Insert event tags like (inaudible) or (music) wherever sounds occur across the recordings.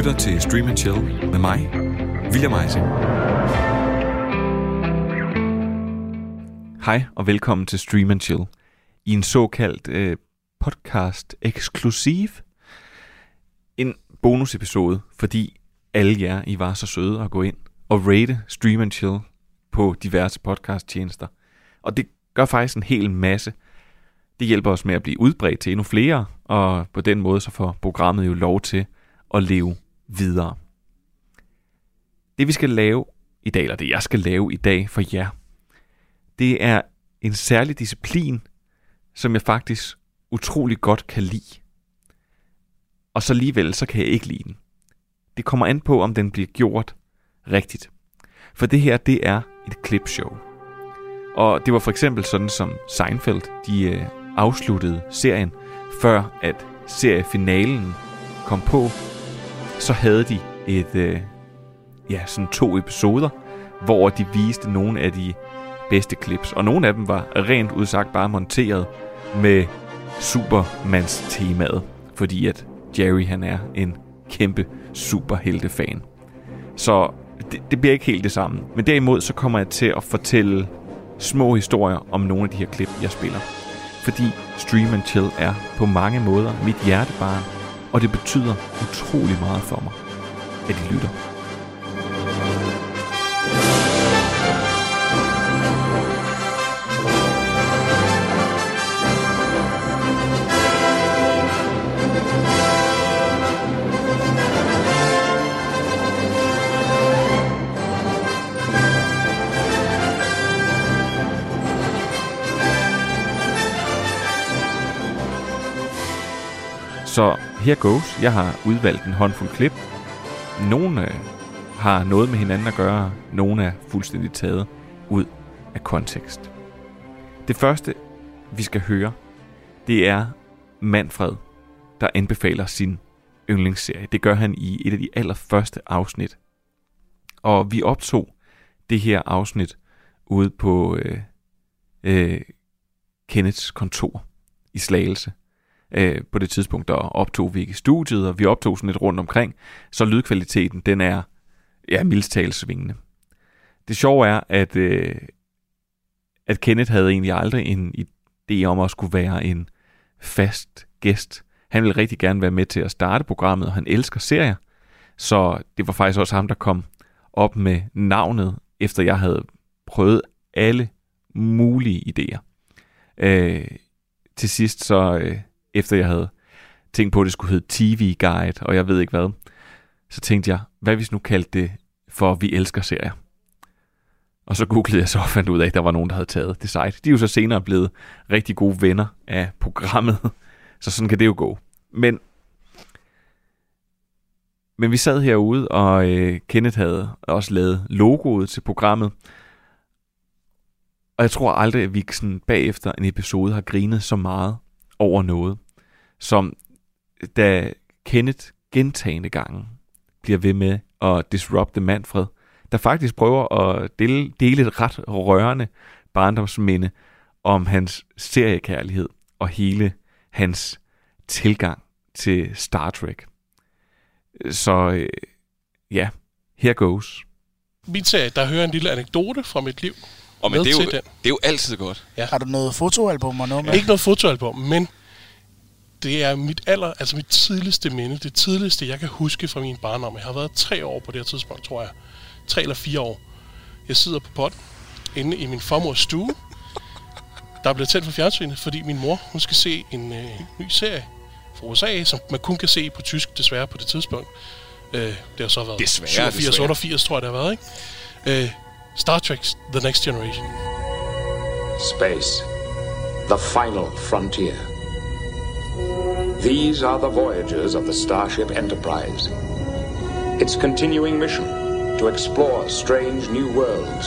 lytter til Stream and Chill med mig, William Eising. Hej og velkommen til Stream and Chill i en såkaldt øh, podcast eksklusiv. En bonusepisode, fordi alle jer, I var så søde at gå ind og rate Stream and Chill på diverse podcasttjenester. Og det gør faktisk en hel masse. Det hjælper os med at blive udbredt til endnu flere, og på den måde så får programmet jo lov til at leve videre. Det vi skal lave i dag, eller det jeg skal lave i dag for jer, det er en særlig disciplin, som jeg faktisk utrolig godt kan lide. Og så alligevel, så kan jeg ikke lide den. Det kommer an på, om den bliver gjort rigtigt. For det her, det er et klipshow. Og det var for eksempel sådan, som Seinfeld, de øh, afsluttede serien, før at seriefinalen kom på, så havde de et, øh, ja, sådan to episoder, hvor de viste nogle af de bedste clips. Og nogle af dem var rent udsagt bare monteret med Supermans temaet, fordi at Jerry han er en kæmpe superheltefan. Så det, det bliver ikke helt det samme. Men derimod så kommer jeg til at fortælle små historier om nogle af de her klip, jeg spiller. Fordi Stream and Chill er på mange måder mit hjertebarn, og det betyder utrolig meget for mig, at I lytter. Så her goes. Jeg har udvalgt en håndfuld klip. Nogle øh, har noget med hinanden at gøre. Nogle er fuldstændig taget ud af kontekst. Det første, vi skal høre, det er Manfred, der anbefaler sin yndlingsserie. Det gør han i et af de allerførste afsnit. Og vi optog det her afsnit ude på øh, øh, Kenneths kontor i Slagelse. Øh, på det tidspunkt, der optog vi ikke studiet, og vi optog sådan lidt rundt omkring, så lydkvaliteten, den er, ja, mildstalt svingende. Det sjove er, at, øh, at Kenneth havde egentlig aldrig en idé om at skulle være en fast gæst. Han ville rigtig gerne være med til at starte programmet, og han elsker serier. Så det var faktisk også ham, der kom op med navnet, efter jeg havde prøvet alle mulige idéer. Øh, til sidst så, øh, efter jeg havde tænkt på, at det skulle hedde TV Guide, og jeg ved ikke hvad, så tænkte jeg, hvad hvis nu kaldte det for Vi Elsker Serier? Og så googlede jeg så og fandt ud af, at der var nogen, der havde taget det site. De er jo så senere blevet rigtig gode venner af programmet, (laughs) så sådan kan det jo gå. Men, men vi sad herude, og øh, Kenneth havde også lavet logoet til programmet. Og jeg tror aldrig, at vi sådan bagefter en episode har grinet så meget over noget, som da Kenneth gentagende gange bliver ved med at disrupte Manfred, der faktisk prøver at dele, dele et ret rørende barndomsminde om hans seriekærlighed og hele hans tilgang til Star Trek. Så øh, ja, here goes. Min serie, der hører en lille anekdote fra mit liv. Og men med det, er jo, den. det er jo altid godt. Ja. Har du noget fotoalbum og noget med? Ikke noget fotoalbum, men det er mit aller, altså mit tidligste minde, det tidligste, jeg kan huske fra min barndom. Jeg har været tre år på det her tidspunkt, tror jeg. Tre eller fire år. Jeg sidder på pot inde i min farmors stue. Der er blevet tændt for fjernsynet, fordi min mor, hun skal se en øh, ny serie fra USA, som man kun kan se på tysk, desværre på det tidspunkt. Øh, det har så været Desværre, 87, desværre. 88, tror jeg, det har været, ikke? Øh, Star Trek The Next Generation. Space, the final frontier. These are the voyagers of the Starship Enterprise. Its continuing mission to explore strange new worlds.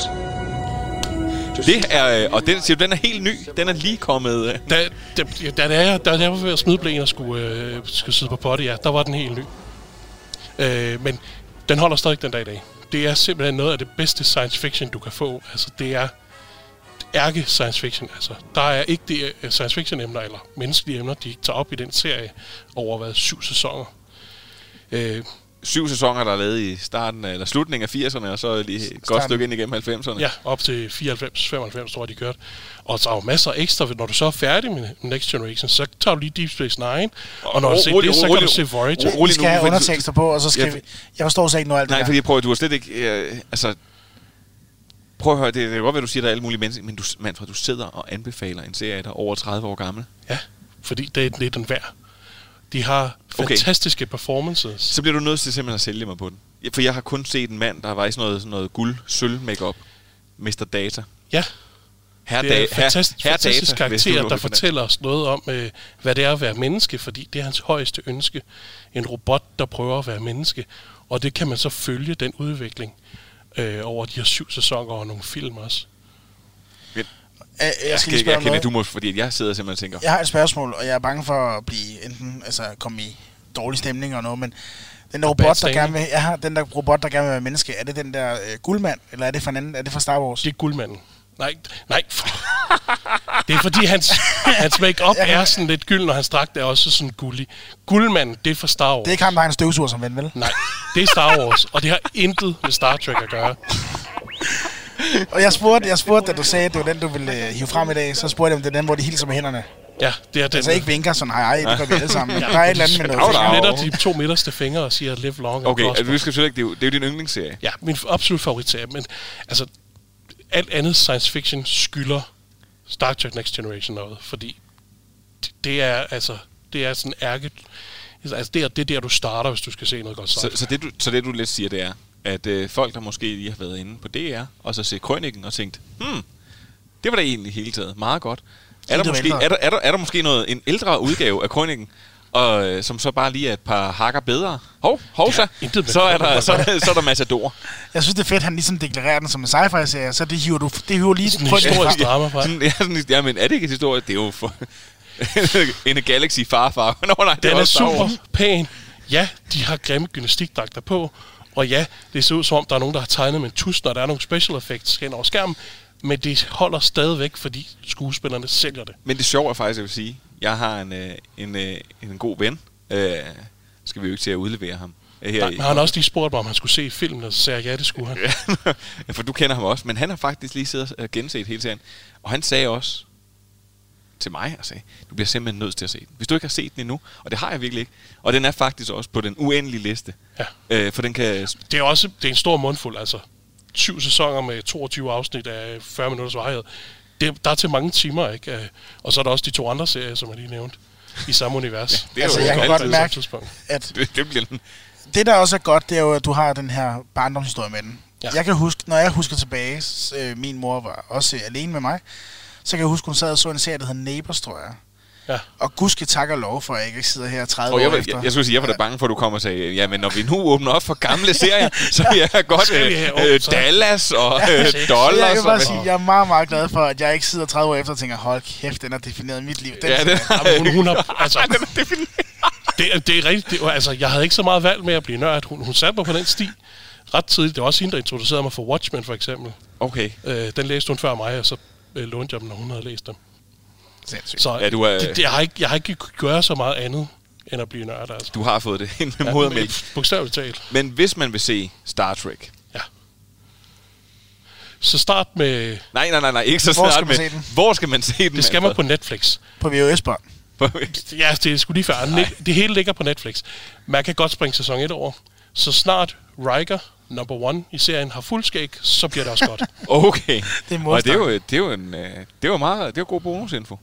Det er, øh, og den, siger den er helt ny. Den er lige kommet... øh, Da, da, da, da, jeg, da jeg var ved at smide blæen og skulle, øh, skulle sidde på potte, ja, der var den helt ny. Øh, men den holder stadig den dag i dag. Det er simpelthen noget af det bedste science fiction, du kan få. Altså, det er ærke science fiction. Altså, der er ikke det øh, science fiction emner eller menneskelige emner, de tager op i den serie over hvad, syv sæsoner. Øh, syv sæsoner, der er lavet i starten eller slutningen af 80'erne, og så lige et godt stykke ind igennem 90'erne. Ja, op til 94-95, tror jeg, de kørte. Og så er jo masser af ekstra. Når du så er færdig med Next Generation, så tager du lige Deep Space Nine. Og når du ser det, så kan du se Voyager. rolig- Vi skal have fordi- undertekster på, og så skal vi... Jeg forstår så ikke noget af alt Nej, det fordi der. jeg prøver, du har slet ikke... Øh, altså, prøv at høre, det, det er godt, hvad du siger, der er alle mulige mennesker, men du, Manfred, du sidder og anbefaler en serie, der er over 30 år gammel. Ja, fordi det, det er den værd. De har Okay. fantastiske performances. Så bliver du nødt til simpelthen at sælge mig på den. For jeg har kun set en mand, der var i sådan noget, sådan noget guld, sølv makeup. Mr. Data. Ja, Herr det er en Da- herr- fantastisk, herr fantastisk Data, karakter, der fortæller os noget om, øh, hvad det er at være menneske, fordi det er hans højeste ønske. En robot, der prøver at være menneske. Og det kan man så følge, den udvikling, øh, over de her syv sæsoner og nogle film også. Jeg, Jeg, jeg skal skal, jeg, kender, du må, fordi jeg sidder simpelthen og tænker, Jeg har et spørgsmål, og jeg er bange for at blive enten, altså komme i dårlig stemning og noget, men den der Og robot, der gerne vil, jeg har, den der robot, der gerne vil være menneske, er det den der øh, guldmand, eller er det fra en anden, er det fra Star Wars? Det er guldmanden. Nej, nej. Det er fordi hans, hans make-up (laughs) kan- er sådan lidt gylden, og hans dragt er også sådan gullig. Guldmanden, det er fra Star Wars. Det er ikke ham, der har en støvsuger som ven, vel? Nej, det er Star Wars, og det har intet med Star Trek at gøre. Og jeg spurgte, jeg spurgte, da du sagde, at det var den, du ville øh, hive frem i dag, så spurgte jeg, om det er den, hvor de hilser med hænderne. Ja, det er den. Altså ikke vinker sådan, hej, hej, det gør vi alle sammen. (laughs) Der er et eller andet med noget. au. Netter de to midterste fingre og siger, live long and okay, altså, vi skal selvfølgelig ikke, det er, jo, det er jo din yndlingsserie. Ja, min absolut favoritserie, men altså, alt andet science fiction skylder Star Trek Next Generation noget, fordi det, er altså, det er sådan ærke, altså det er, det er der, du starter, hvis du skal se noget godt Så, så, det, du, så det, du lidt siger, det er, at øh, folk, der måske lige har været inde på DR, og så set Krøniken og tænkt, hmm, det var da egentlig hele taget meget godt. Er der, måske, er, der, er, der, er der måske noget, en ældre udgave af Krøniken, og, øh, som så bare lige er et par hakker bedre? Hov, hov så, så, er der, så, er der, så er der Matador. Jeg synes, det er fedt, at han ligesom deklarerer den som en sci-fi-serie, så det hiver, du, det hiver lige Sådan en historisk drama, fra. Sådan, ja, sådan, ja, men er det ikke et historie? Det er jo for... (laughs) en Galaxy farfar. (laughs) Nå, nej, det Den er Star super pæn. Ja, de har grimme gymnastikdragter på. Og ja, det ser ud som om, der er nogen, der har tegnet med en tus, når der er nogle special effects hen over skærmen. Men det holder stadigvæk, fordi skuespillerne sælger det. Men det sjove er faktisk, jeg vil sige, jeg har en, øh, en, øh, en god ven. Øh, skal vi jo ikke til at udlevere ham. Øh, Her Nej, men han har også lige spurgt mig, om han skulle se filmen, og så sagde jeg, ja, det skulle han. (laughs) Ja, for du kender ham også. Men han har faktisk lige siddet og genset hele serien. Og han sagde også til mig, og sagde, du bliver simpelthen nødt til at se den. Hvis du ikke har set den endnu, og det har jeg virkelig ikke. Og den er faktisk også på den uendelige liste. Ja. Øh, for den kan... Det er også det er en stor mundfuld, altså. Syv sæsoner med 22 afsnit af 40 minutters varighed. Det, der er til mange timer, ikke? Øh, Og så er der også de to andre serier, som jeg lige nævnte, i samme univers. det er Altså, jo jeg kan godt mærke- tidspunkt. At (laughs) Det, det bliver den. det, der også er godt, det er jo, at du har den her barndomshistorie med den. Ja. Ja. Jeg kan huske, når jeg husker tilbage, øh, min mor var også alene med mig, så kan jeg huske, hun sad og så en serie, der hed Neighbors, tror jeg. Ja. Og gudske tak og lov for, at jeg ikke sidder her 30 Og jeg, år jeg, efter. jeg, jeg skulle sige, jeg var da bange for, at du kom og sagde, ja, men når vi nu åbner op for gamle (laughs) serier, så vil jeg godt øh, øh? Dallas og Ja, øh, præcis. Så jeg dollars. kan bare og, sige, jeg er meget, meget glad for, at jeg ikke sidder 30 år efter og tænker, hold kæft, den har defineret mit liv. Den Ja, den-. (laughs) Jamen, hun, hun har, altså, den er defineret. det, er- det er rigtigt. Det, altså, jeg havde ikke så meget valg med at blive nørd. Hun, hun satte mig på den sti ret tidligt. Det var også hende, der introducerede mig for Watchmen, for eksempel. Okay. Øh, den læste hun før mig, og så øh, lånte jeg dem, når hun havde læst dem. Sindssygt. Så Ja, du er- det, det, jeg, har ikke, jeg har ikke kunnet gøre så meget andet, end at blive nørd, altså. Du har fået det ind med Ja, modermælk. men Bogstaveligt talt. Men hvis man vil se Star Trek, Ja. Så start med... Nej, nej, nej, nej, ikke så Hvor snart skal man med. se den? Hvor skal man se den? Det skal man på Netflix. På VHS-bånd. Ja, det er sgu lige før. Det hele ligger på Netflix. Man kan godt springe sæson 1 over. Så snart Riker, number one i serien, har fuldskæg, så bliver det også godt. (laughs) Okay. Det er Og det er jo, det er jo, en, øh, det er jo meget, det er god bonusinfo.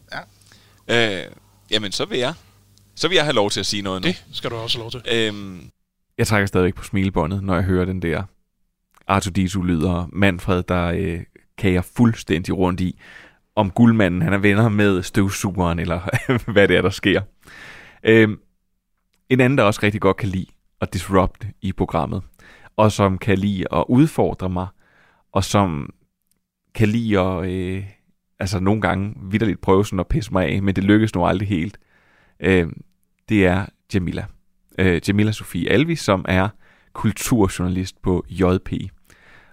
Ja. Øh, jamen, så vil jeg, så vil jeg have lov til at sige noget nu. Det skal du også have lov til. Øhm, jeg trækker stadigvæk på smilebåndet, når jeg hører den der R2-D2 lyder Manfred, der øh, kager fuldstændig rundt i, om guldmanden han er venner med støvsugeren, eller (laughs) hvad det er, der sker. Øhm, en anden, der også rigtig godt kan lide at disrupte i programmet, og som kan lide at udfordre mig, og som kan lide at øh, altså nogle gange vidderligt prøve sådan at pisse mig af, men det lykkes nu aldrig helt. Øh, det er Jamila. Øh, Jamila Sofie Alvi, som er kulturjournalist på JP,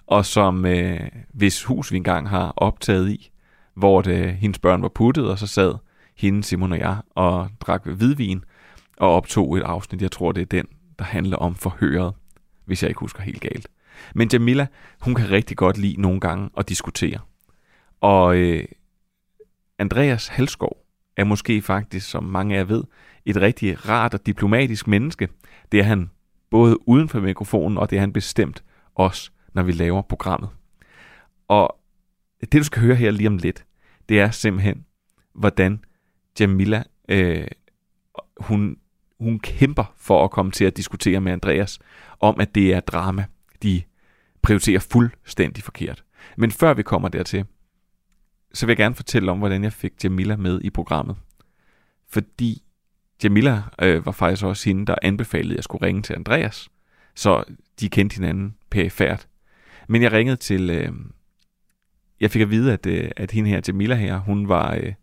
og som øh, hvis hus vi engang har optaget i, hvor det, hendes børn var puttet, og så sad hende, Simon og jeg og drak hvidvin og optog et afsnit. Jeg tror, det er den, der handler om forhøret, hvis jeg ikke husker helt galt. Men Jamila, hun kan rigtig godt lide nogle gange at diskutere. Og øh, Andreas Halskov er måske faktisk, som mange af jer ved, et rigtig rart og diplomatisk menneske. Det er han både uden for mikrofonen, og det er han bestemt også, når vi laver programmet. Og det, du skal høre her lige om lidt, det er simpelthen, hvordan Jamila, øh, hun, hun kæmper for at komme til at diskutere med Andreas om, at det er drama, de prioriterer fuldstændig forkert. Men før vi kommer dertil, så vil jeg gerne fortælle om, hvordan jeg fik Jamila med i programmet. Fordi Jamila øh, var faktisk også hende, der anbefalede, at jeg skulle ringe til Andreas. Så de kendte hinanden perifært. Men jeg ringede til... Øh, jeg fik at vide, at, øh, at hende her, Jamila her, hun var, øh,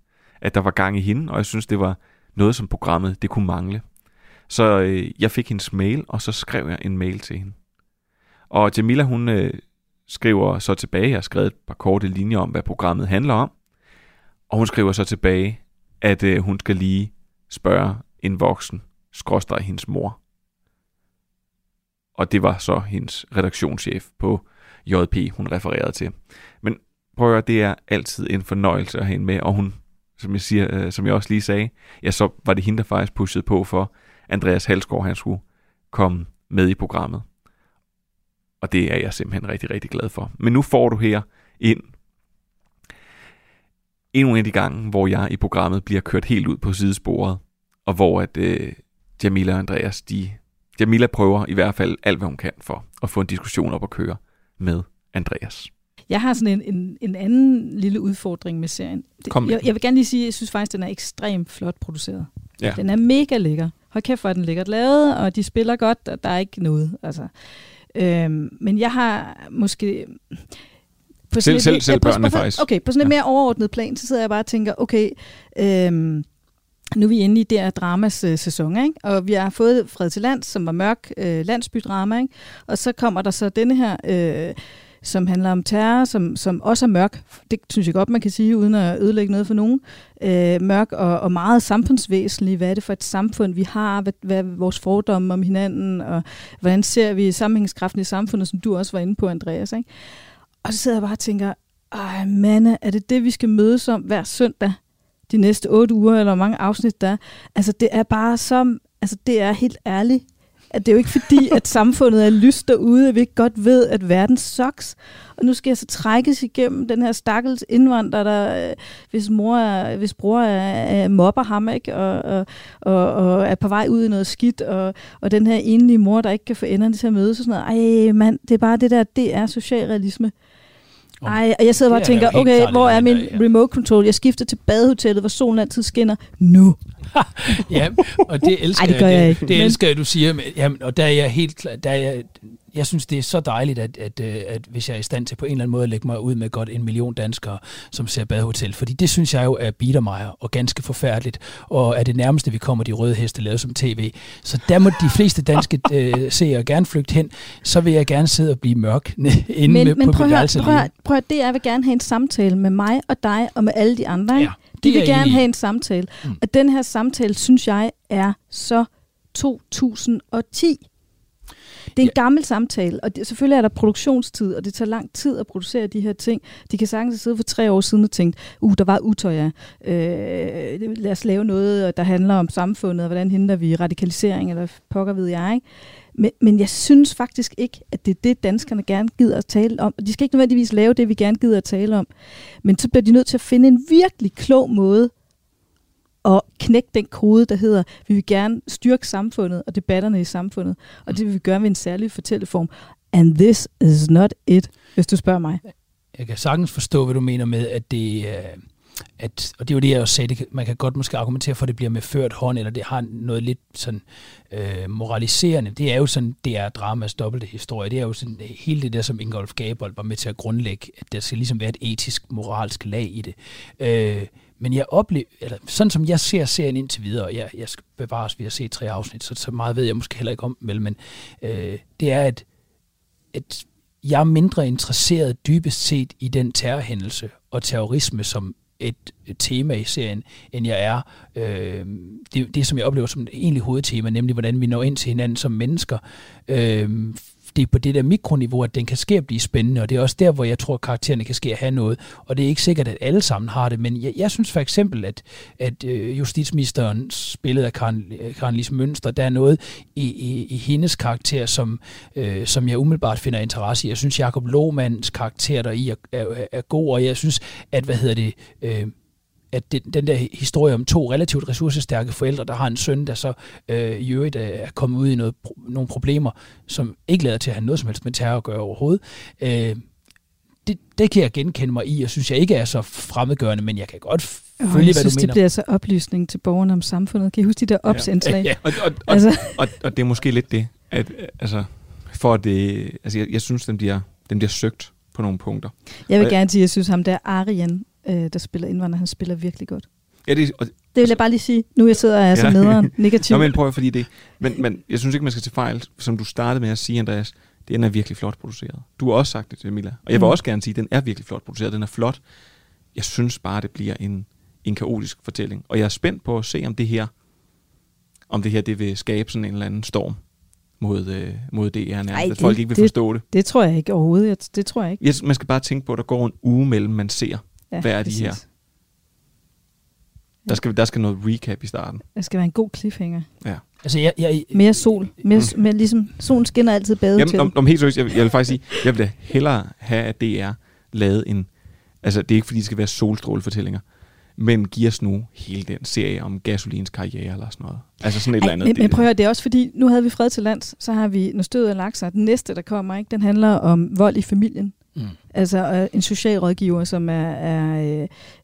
at der var gang i hende, og jeg synes, det var noget, som programmet det kunne mangle. Så øh, jeg fik hendes mail, og så skrev jeg en mail til hende. Og Jamila, hun øh, skriver så tilbage, jeg har skrevet et par korte linjer om, hvad programmet handler om, og hun skriver så tilbage, at øh, hun skal lige spørge en voksen, skråstrej hendes mor. Og det var så hendes redaktionschef på JP, hun refererede til. Men prøv at høre, det er altid en fornøjelse at have hende med, og hun, som jeg, siger, øh, som jeg også lige sagde, ja, så var det hende, der faktisk pushede på for Andreas Halsgaard, han skulle komme med i programmet. Og det er jeg simpelthen rigtig, rigtig glad for. Men nu får du her ind endnu en af de gange, hvor jeg i programmet bliver kørt helt ud på sidesporet, og hvor at øh, Jamila og Andreas, de, Jamila prøver i hvert fald alt, hvad hun kan for at få en diskussion op at køre med Andreas. Jeg har sådan en, en, en anden lille udfordring med serien. Det, Kom med jeg, jeg vil gerne lige sige, at jeg synes faktisk, den er ekstremt flot produceret. Ja. Den er mega lækker. Hold kæft, hvor er den lækkert lavet, og de spiller godt, og der er ikke noget. Altså. Øhm, men jeg har måske... På Selv- selv- selv på- børnene på, faktisk. Okay, på sådan et Ja. mere overordnet plan, så sidder jeg bare og tænker, okay, øhm, nu er vi inde i der dramas øh, sæson, ikke? og vi har fået Fred til Lands, som var mørk øh, landsbydrama, ikke? og så kommer der så denne her, øh, som handler om terror, som, som også er mørk. Det synes jeg godt, man kan sige, uden at ødelægge noget for nogen. Øh, mørk og, og meget samfundsvæsentlig. Hvad er det for et samfund, vi har? Hvad, hvad er vores fordomme om hinanden? Og hvordan ser vi sammenhængskraften i samfundet, som du også var inde på, Andreas? Ikke? Og så sidder jeg bare og tænker, ej mande, er det det, vi skal mødes om hver søndag? De næste otte uger, eller hvor mange afsnit der er? Altså, det er bare som, Altså, det er helt ærligt. At det er jo ikke fordi, (laughs) at samfundet er lyst derude, at vi ikke godt ved, at verden sucks. Og nu skal jeg så trækkes igennem den her stakkels indvandrer, der, øh, hvis, mor er, hvis bror er, er mobber ham, ikke? Og, og, og, og er på vej ud i noget skidt, og, og den her enlige mor, der ikke kan få enderne til at mødes og sådan noget. Ej, mand, det er bare det der, det er socialrealisme. Ej, og jeg sidder bare og er tænker, okay, hvor er min ja. remote control? Jeg skifter til badehotellet, hvor solen altid skinner. Nu. (laughs) ja, og det elsker Ej, det gør jeg ikke, Det, det elsker jeg, du siger. Men, jamen, og der er jeg helt klar, der er jeg, jeg synes, det er så dejligt, at, at, øh, at hvis jeg er i stand til på en eller anden måde at lægge mig ud med godt en million danskere, som ser badehotel. Fordi det synes jeg jo er biedermeier og ganske forfærdeligt, og er det nærmeste, vi kommer de røde heste lavet som tv. Så der må de fleste danske (laughs) øh, seere gerne flygte hen. Så vil jeg gerne sidde og blive mørk (laughs) inde Men, med, men på prøv, mit værelse prøv, prøv det er, jeg vil gerne have en samtale med mig og dig og med alle de andre. Ikke? Ja, de vil jeg gerne have en samtale. Mm. Og den her samtale, synes jeg, er så 2010. Det er en Ja. gammel samtale, og det, selvfølgelig er der produktionstid, og det tager lang tid at producere de her ting. De kan sagtens sidde for tre år siden og tænke, uh, der var Utøya. Øh, lad os lave noget, der handler om samfundet, og hvordan hindrer vi radikalisering, eller pokker ved jeg, ikke? Men, men jeg synes faktisk ikke, at det er det, danskerne gerne gider at tale om. De skal ikke nødvendigvis lave det, vi gerne gider at tale om. Men så bliver de nødt til at finde en virkelig klog måde at knække den kode, der hedder, vi vil gerne styrke samfundet og debatterne i samfundet, og det vil vi gøre med en særlig fortælleform. And this is not it, hvis du spørger mig. jeg kan sagtens forstå, hvad du mener med, at det øh, at, og det er jo det, jeg også sagde, det, man kan godt måske argumentere for, at det bliver med ført hånd, eller det har noget lidt sådan øh, moraliserende. Det er jo sådan, det er dramas dobbelte historie. Det er jo sådan hele det der, som Ingolf Gabold var med til at grundlægge, at der skal ligesom være et etisk, moralsk lag i det. Øh, men jeg oplever, eller sådan som jeg ser serien indtil videre, og jeg, jeg skal bevares ved at se tre afsnit, så, så meget ved jeg måske heller ikke om vel, men øh, det er, at, at jeg er mindre interesseret dybest set i den terrorhændelse og terrorisme, som et, et tema i serien, end jeg er øh, det, det, som jeg oplever som et egentlig hovedtema, nemlig hvordan vi når ind til hinanden som mennesker. Øh, det er på det der mikroniveau, at den kan ske at blive spændende, og det er også der, hvor jeg tror, at karaktererne kan ske at have noget. Og det er ikke sikkert, at alle sammen har det, men jeg, jeg synes for eksempel, at, at øh, justitsministeren spillet af Karen, øh, Karen Lise Mønster, der er noget i, i, i hendes karakter, som, øh, som jeg umiddelbart finder interesse i. Jeg synes, Jacob Lohmanns karakter der i er, er, er god, og jeg synes, at hvad hedder det... Øh, at det, den der historie om to relativt ressourcestærke forældre, der har en søn, der så øh, i øvrigt er kommet ud i noget, nogle problemer, som ikke lader til at have noget som helst med terror at gøre overhovedet, øh, det, det kan jeg genkende mig i, og synes jeg ikke er så fremmedgørende, men jeg kan godt følge, hvad jeg synes, du mener. det bliver så oplysning til borgerne om samfundet. Kan I huske de der opsindslag? Ja, ja. Og, og, og, Altså. altså. og, og det er måske lidt det, at øh, altså, for at det, altså jeg, jeg synes, den bliver, den bliver søgt på nogle punkter. Jeg vil Og- gerne sige, at jeg synes ham der Arian, øh, der spiller indvandrer, han spiller virkelig godt. Ja, det, og, Det vil jeg bare lige sige. Nu jeg sidder og er så Ja. nederen (laughs) negativ. Nå, men prøv at fordi det. Men, men jeg synes ikke, man skal til fejl, som du startede med at sige, Andreas. Den er virkelig flot produceret. Du har også sagt det til Mila. Og jeg vil Mm. også gerne sige, at den er virkelig flot produceret. Den er flot. Jeg synes bare, det bliver en, en kaotisk fortælling. Og jeg er spændt på at se, om det her, om det her det vil skabe sådan en eller anden storm mod, øh, mod DR nærmest. Ej, at det- folk ikke vil det- forstå det. Det tror jeg ikke overhovedet. Jeg- Det tror jeg ikke. Jeg, man skal bare tænke på, at der går en uge mellem, man ser. Ja, Hvad er de her? præcis. Der skal, der skal noget recap i starten. Der skal være en god cliffhanger. Ja. Altså, jeg, jeg, Mere sol. Mere, mere ligesom, solen skinner altid bade til. Jamen, om, om helt seriøst, jeg, vil- jeg vil faktisk sige, jeg vil da hellere have, at DR lavede en... Altså, det er ikke fordi, det skal være solstrålefortællinger, men giv os nu hele den serie om gasolins karriere eller sådan noget. Altså sådan et eller Ej, andet. men, men prøv at høre, det er også fordi, nu havde vi fred til lands, så har vi, når stødet er lagt sig, den næste, der kommer, ikke, den handler om vold i familien. Mm. Altså øh, en socialrådgiver, som er, er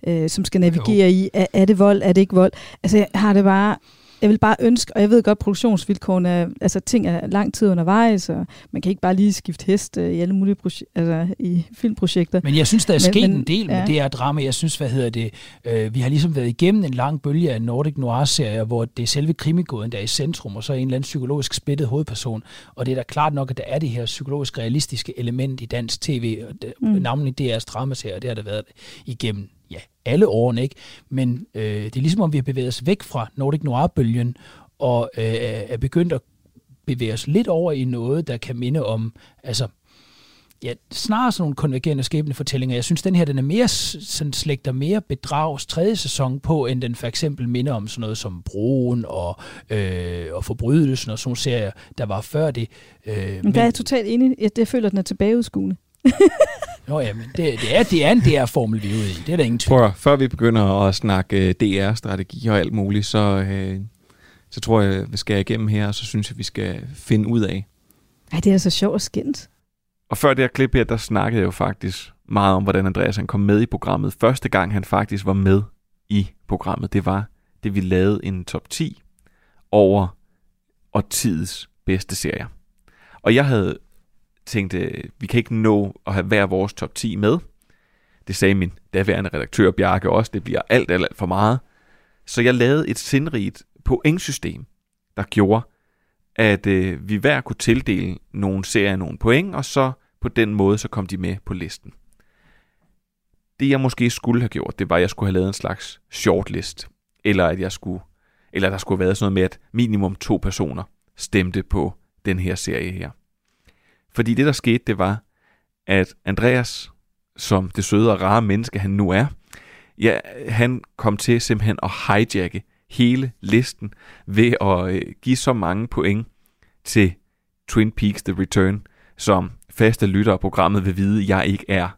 øh, øh, som skal navigere i, er, er det vold, er det ikke vold? Altså jeg har det bare, jeg vil bare ønske, og jeg ved godt, produktionsvilkårene, er, altså ting er lang tid undervejs, og man kan ikke bare lige skifte hest øh, i alle mulige proje- altså, i filmprojekter. Men jeg synes, der er Men- sket men- en del med ja. det her drama. Jeg synes, hvad hedder det, øh, vi har ligesom været igennem en lang bølge af Nordic Noir-serier, hvor det er selve krimigåden, der er i centrum, og så er en eller anden psykologisk splittet hovedperson. Og det er da klart nok, at der er det her psykologisk realistiske element i dansk tv, og det, Mm. navnlig DR's dramaserier, og det har der været igennem alle årene, ikke? Men øh, det er ligesom, om vi har bevæget os væk fra Nordic Noir-bølgen, og øh, er begyndt at bevæge os lidt over i noget, der kan minde om, altså ja, snarere sådan nogle konvergerende skæbnefortællinger. Jeg synes, den her den er mere, sådan slægter mere bedrags tredje sæson på, end den for eksempel minder om sådan noget som Broen og, øh, og Forbrydelsen og sådan nogle serier, der var før det. Øh, Men er jeg totalt enig. Jeg, jeg føler, at den er tilbageudskuende. (laughs) Nå ja, men det, det, er, det er en DR-formel, vi er ude i. Det er der ingen tvivl. Prøv før vi begynder at snakke øh, DR-strategi og alt muligt, så, øh, så tror jeg, vi skal igennem her, og så synes jeg, vi skal finde ud af. Ej, det er så sjovt og skændt. Og før det her klip her, der snakkede jeg jo faktisk meget om, hvordan Andreas han kom med i programmet. Første gang han faktisk var med i programmet, det var, det vi lavede en top 10 over årtidets bedste serier. Og jeg havde tænkte, vi kan ikke nå at have hver vores top 10 med. Det sagde min daværende redaktør Bjarke også, det bliver alt, alt, alt for meget. Så jeg lavede et sindrigt pointsystem, der gjorde, at øh, vi hver kunne tildele nogle serier nogle point, og så på den måde, så kom de med på listen. Det jeg måske skulle have gjort, det var, at jeg skulle have lavet en slags shortlist, eller at jeg skulle, eller der skulle have været sådan noget med, at minimum to personer stemte på den her serie her. Fordi det, der skete, det var, at Andreas, som det søde og rare menneske, han nu er, ja, han kom til simpelthen at hijacke hele listen ved at øh, give så mange point til Twin Peaks The Return, som faste lyttere af programmet vil vide, jeg ikke er,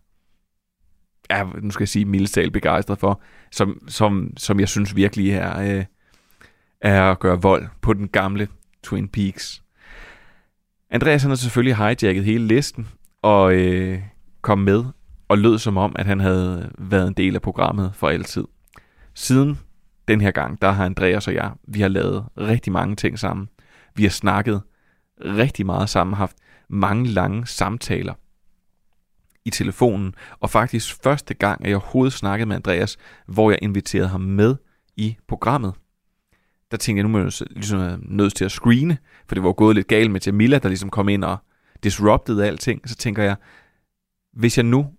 er nu skal jeg sige, mildest begejstret for, som, som, som jeg synes virkelig er, øh, er at gøre vold på den gamle Twin Peaks. Andreas han har selvfølgelig hijacket hele listen, og øh, kom med og lød som om, at han havde været en del af programmet for altid. Siden den her gang, der har Andreas og jeg, vi har lavet rigtig mange ting sammen. Vi har snakket rigtig meget sammen, haft mange lange samtaler i telefonen, og faktisk første gang, at jeg overhovedet snakkede med Andreas, hvor jeg inviterede ham med i programmet. Der tænkte jeg, nu må jeg jo ligesom nødt til at screene, for det var gået lidt galt med Jamila, der ligesom kom ind og disruptede alting. Så tænker jeg, hvis jeg nu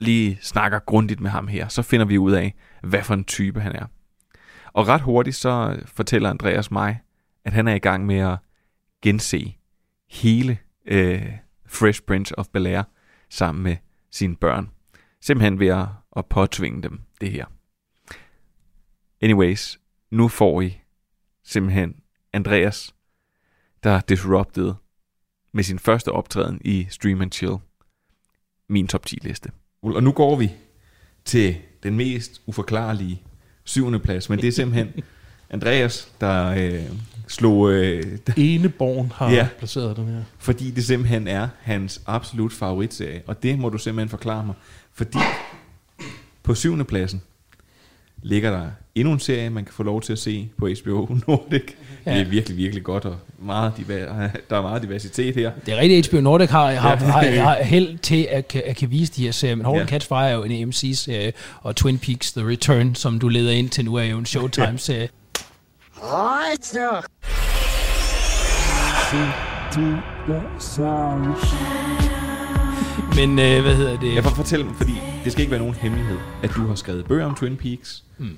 lige snakker grundigt med ham her, så finder vi ud af, hvad for en type han er. Og ret hurtigt så fortæller Andreas mig, at han er i gang med at gense hele øh, Fresh Prince of Bel-Air sammen med sine børn. Simpelthen ved at, at påtvinge dem det her. Anyways, nu får I simpelthen Andreas, der disrupted med sin første optræden i Stream and Chill. Min top 10 liste. Og nu går vi til den mest uforklarlige syvende plads, men det er simpelthen (laughs) Andreas, der øh, slog... Øh, Eneborn har ja. placeret den her. fordi det simpelthen er hans absolut favoritserie, og det må du simpelthen forklare mig. Fordi på syvende pladsen ligger der endnu en serie, man kan få lov til at se på HBO (laughs) Nordic. Ja. Det er virkelig, virkelig godt, og meget (laughs) der er meget diversitet her. Det er rigtigt, HBO Nordic har, har, har, (laughs) har held til at, kan- at kan vise de her serier, men Hold Ja. ja. Catch Fire er jo en AMC-serie, og Twin Peaks The Return, som du leder ind til nu, er jo en Showtime-serie. Men øh, hvad hedder det? Jeg får fortælle mig, fordi det skal ikke være nogen hemmelighed, at du har skrevet bøger om Twin Peaks. Hmm.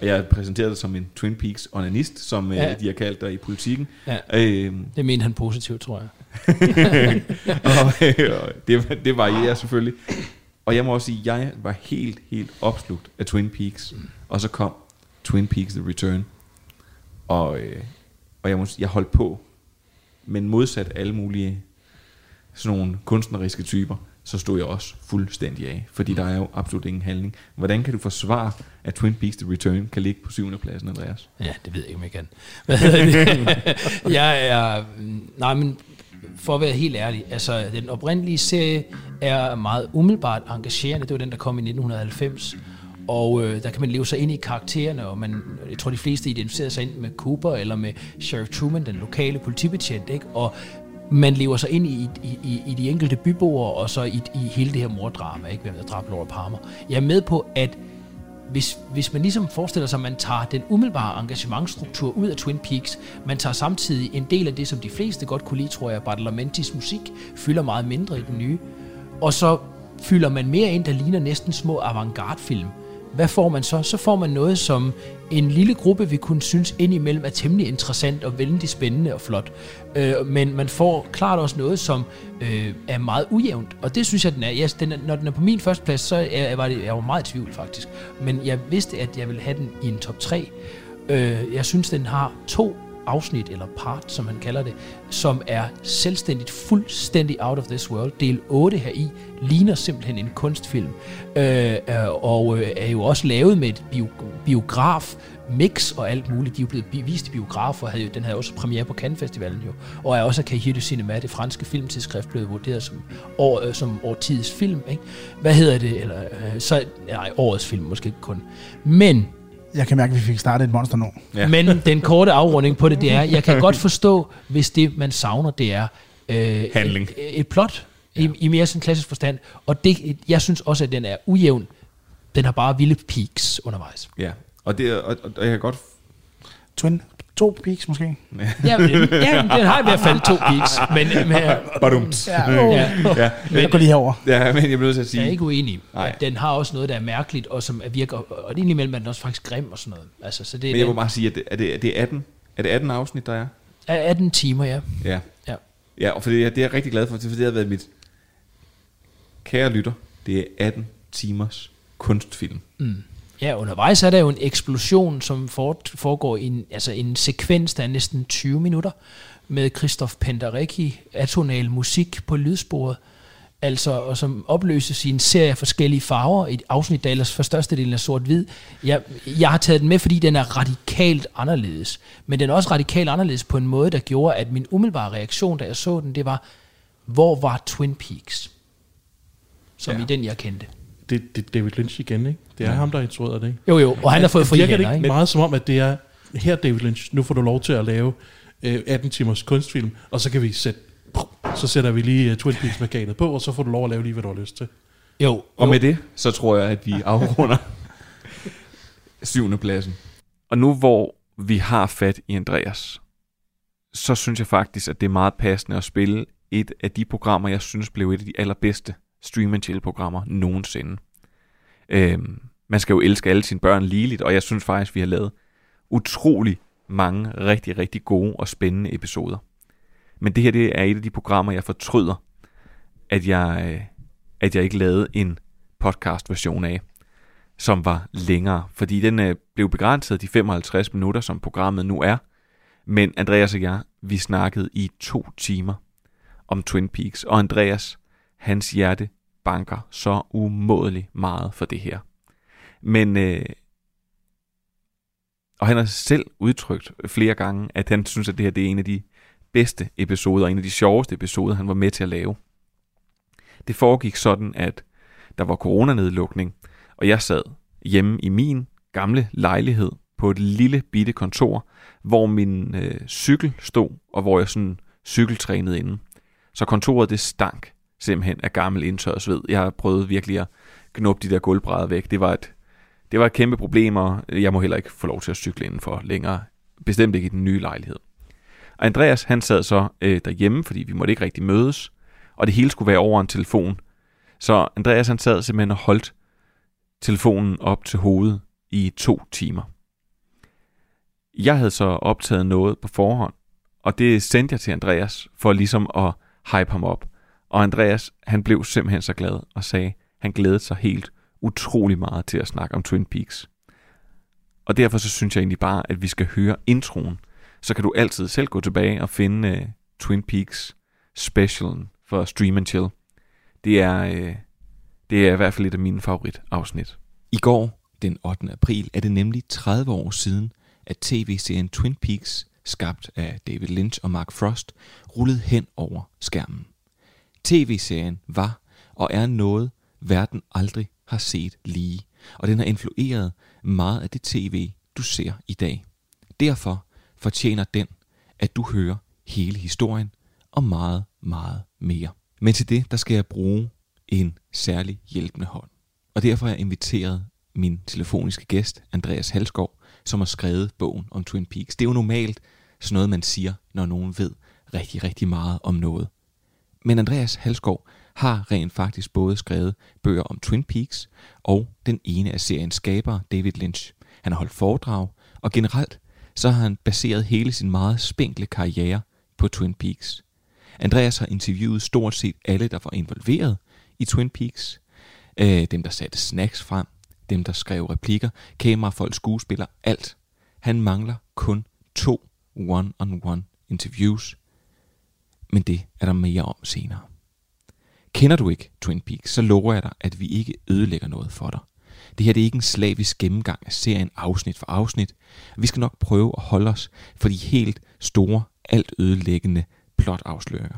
Og jeg præsenterede dig som en Twin Peaks onanist, som ja. Ja. de har kaldt dig i politikken. Ja. Øhm, Det mente han positivt, tror jeg. (laughs) og, og det, det varierer selvfølgelig. Og jeg må også sige, at jeg var helt, helt opslugt af Twin Peaks. Og så kom Twin Peaks The Return. Og, øh, og jeg, må, jeg holdt på. Men modsat alle mulige sådan nogle kunstneriske typer, så stod jeg også fuldstændig af. Fordi der er jo absolut ingen handling. Hvordan kan du forsvare, at Twin Peaks The Return kan ligge på syvende pladsen, Andreas? Ja, det ved jeg ikke, om jeg kan. (laughs) Jeg er... Nej, men for at være helt ærlig, altså den oprindelige serie er meget umiddelbart engagerende. Det var den, der kom i 1990. Og øh, der kan man leve sig ind i karaktererne, og man, jeg tror, de fleste identificerer sig ind med Cooper eller med Sheriff Truman, den lokale politibetjent, ikke? Og man lever sig ind i, i, i, i de enkelte byboere, og så i, i hele det her mordrama, ikke? Hvem der dræbte Laura Palmer. Jeg er med på, at hvis, hvis man ligesom forestiller sig, at man tager den umiddelbare engagementstruktur ud af Twin Peaks, man tager samtidig en del af det, som de fleste godt kunne lide, tror jeg, Badalamenti's musik, fylder meget mindre i den nye, og så fylder man mere ind, der ligner næsten små avantgarde-film. Hvad får man så? Så får man noget, som en lille gruppe vil kunne synes indimellem er temmelig interessant og vældig spændende og flot. Øh, men man får klart også noget, som øh, er meget ujævnt. Og det synes jeg, den er. Yes, den er når den er på min første plads, så er, var det, jeg var meget i tvivl faktisk. Men jeg vidste, at jeg ville have den i en top 3. Øh, jeg synes, den har to afsnit, eller part, som man kalder det, som er selvstændigt, fuldstændig out of this world. Del 8 her i ligner simpelthen en kunstfilm, øh, øh, og øh, er jo også lavet med et bio, biograf mix og alt muligt. De er jo blevet vist i biografer, havde jo, den havde også premiere på Cannes Festivalen jo, og er også af Cahiers du Cinema, det franske filmtidsskrift, blevet vurderet som, år, øh, som årtidets film. Ikke? Hvad hedder det? Eller, øh, så, nej, årets film måske kun. Men jeg kan mærke, at vi fik startet et monster nu. Ja. Ja. Men den korte afrunding på det, det er, jeg kan godt forstå, hvis det, man savner, det er øh, Handling. Et, et plot i, i mere sådan klassisk forstand. Og det, jeg synes også, at den er ujævn. Den har bare vilde peaks undervejs. Ja, og, det, og, og, og jeg kan godt... Twin, to peaks måske. Ja, men, ja, den har i hvert fald to peaks. Men, (laughs) men Badums. Ja, ja, Ja, jeg går lige herover. ja, men jeg bliver nødt til at sige... jeg er ikke uenig. Nej. Den har også noget, der er mærkeligt, og som virker, og indimellem er den også faktisk grim og sådan noget. Altså, så det Men jeg må er, bare sige, at det, er, det, er det 18? Er det 18 afsnit, der er? er 18 timer, ja. Ja. Ja. Ja, og for det, det er jeg rigtig glad for, for det har været mit... Kære lytter, det er 18 timers kunstfilm. Ja, undervejs er der jo en eksplosion, som for, foregår i en, altså en sekvens, der er næsten 20 minutter, med Christoph Penderecki, atonal musik på lydsporet, altså, og som opløses i en serie af forskellige farver, i et afsnit, der ellers for størstedelen er sort-hvid. Jeg, jeg har taget den med, fordi den er radikalt anderledes, men den er også radikalt anderledes på en måde, der gjorde, at min umiddelbare reaktion, da jeg så den, det var, hvor var Twin Peaks? Som ja. i den, jeg kendte. Det, det er David Lynch igen, ikke? Det er ja. ham, der har instrueret det, ikke? Jo, jo, og han har fået fri hænder, ikke ikke? meget som om, at det er, her David Lynch, nu får du lov til at lave øh, 18 timers kunstfilm, og så kan vi sætte, så sætter vi lige uh, Twin Peaks plakatet på, og så får du lov at lave lige, hvad du har lyst til. Jo, Og jo. med det, så tror jeg, at vi afrunder (laughs) syvende pladsen. Og nu hvor vi har fat i Andreas, så synes jeg faktisk, at det er meget passende at spille et af de programmer, jeg synes blev et af de allerbedste stream and chill programmer nogensinde. Øhm, man skal jo elske alle sine børn ligeligt, og jeg synes faktisk, vi har lavet utrolig mange rigtig, rigtig gode og spændende episoder. Men det her det er et af de programmer, jeg fortryder, at jeg, øh, at jeg ikke lavede en podcast-version af, som var længere. Fordi den øh, blev begrænset de 55 minutter, som programmet nu er. Men Andreas og jeg, vi snakkede i to timer om Twin Peaks. Og Andreas, hans hjerte banker så umådeligt meget for det her. Men, øh, og han har selv udtrykt flere gange, at han synes, at det her det er en af de bedste episoder, en af de sjoveste episoder, han var med til at lave. Det foregik sådan, at der var coronanedlukning, og jeg sad hjemme i min gamle lejlighed på et lille bitte kontor, hvor min øh, cykel stod, og hvor jeg sådan cykeltrænede inde. Så kontoret det stank simpelthen af gammel indtørret sved. Jeg har prøvet virkelig at knuppe de der gulvbrædder væk. Det var et, det var et kæmpe problem, og jeg må heller ikke få lov til at cykle indenfor længere. Bestemt ikke i den nye lejlighed. Og Andreas han sad så øh, derhjemme, fordi vi måtte ikke rigtig mødes, og det hele skulle være over en telefon. Så Andreas han sad simpelthen og holdt telefonen op til hovedet i to timer. Jeg havde så optaget noget på forhånd, og det sendte jeg til Andreas for ligesom at hype ham op. Og Andreas, han blev simpelthen så glad og sagde, han glædede sig helt utrolig meget til at snakke om Twin Peaks. Og derfor så synes jeg egentlig bare, at vi skal høre introen. Så kan du altid selv gå tilbage og finde uh, Twin Peaks specialen for Stream and Chill. Det er, uh, det er i hvert fald et af mine favoritafsnit. I går, den 8. april, er det nemlig 30 år siden, at tv-serien Twin Peaks, skabt af David Lynch og Mark Frost, rullede hen over skærmen. TV-serien var og er noget, verden aldrig har set lige, og den har influeret meget af det tv, du ser i dag. Derfor fortjener den, at du hører hele historien og meget, meget mere. Men til det, der skal jeg bruge en særlig hjælpende hånd. Og derfor har jeg inviteret min telefoniske gæst, Andreas Halskov, som har skrevet bogen om Twin Peaks. Det er jo normalt sådan noget, man siger, når nogen ved rigtig, rigtig meget om noget. Men Andreas Halskov har rent faktisk både skrevet bøger om Twin Peaks og den ene af seriens skabere, David Lynch. Han har holdt foredrag, og generelt så har han baseret hele sin meget spinkle karriere på Twin Peaks. Andreas har interviewet stort set alle, der var involveret i Twin Peaks. Øh, dem, der satte snacks frem, dem, der skrev replikker, kamerafolk, skuespillere, alt. Han mangler kun to one-on-one interviews, men det er der mere om senere. Kender du ikke Twin Peaks, så lover jeg dig, at vi ikke ødelægger noget for dig. Det her det er ikke en slavisk gennemgang af serien afsnit for afsnit. Vi skal nok prøve at holde os for de helt store, alt ødelæggende plot-afsløringer.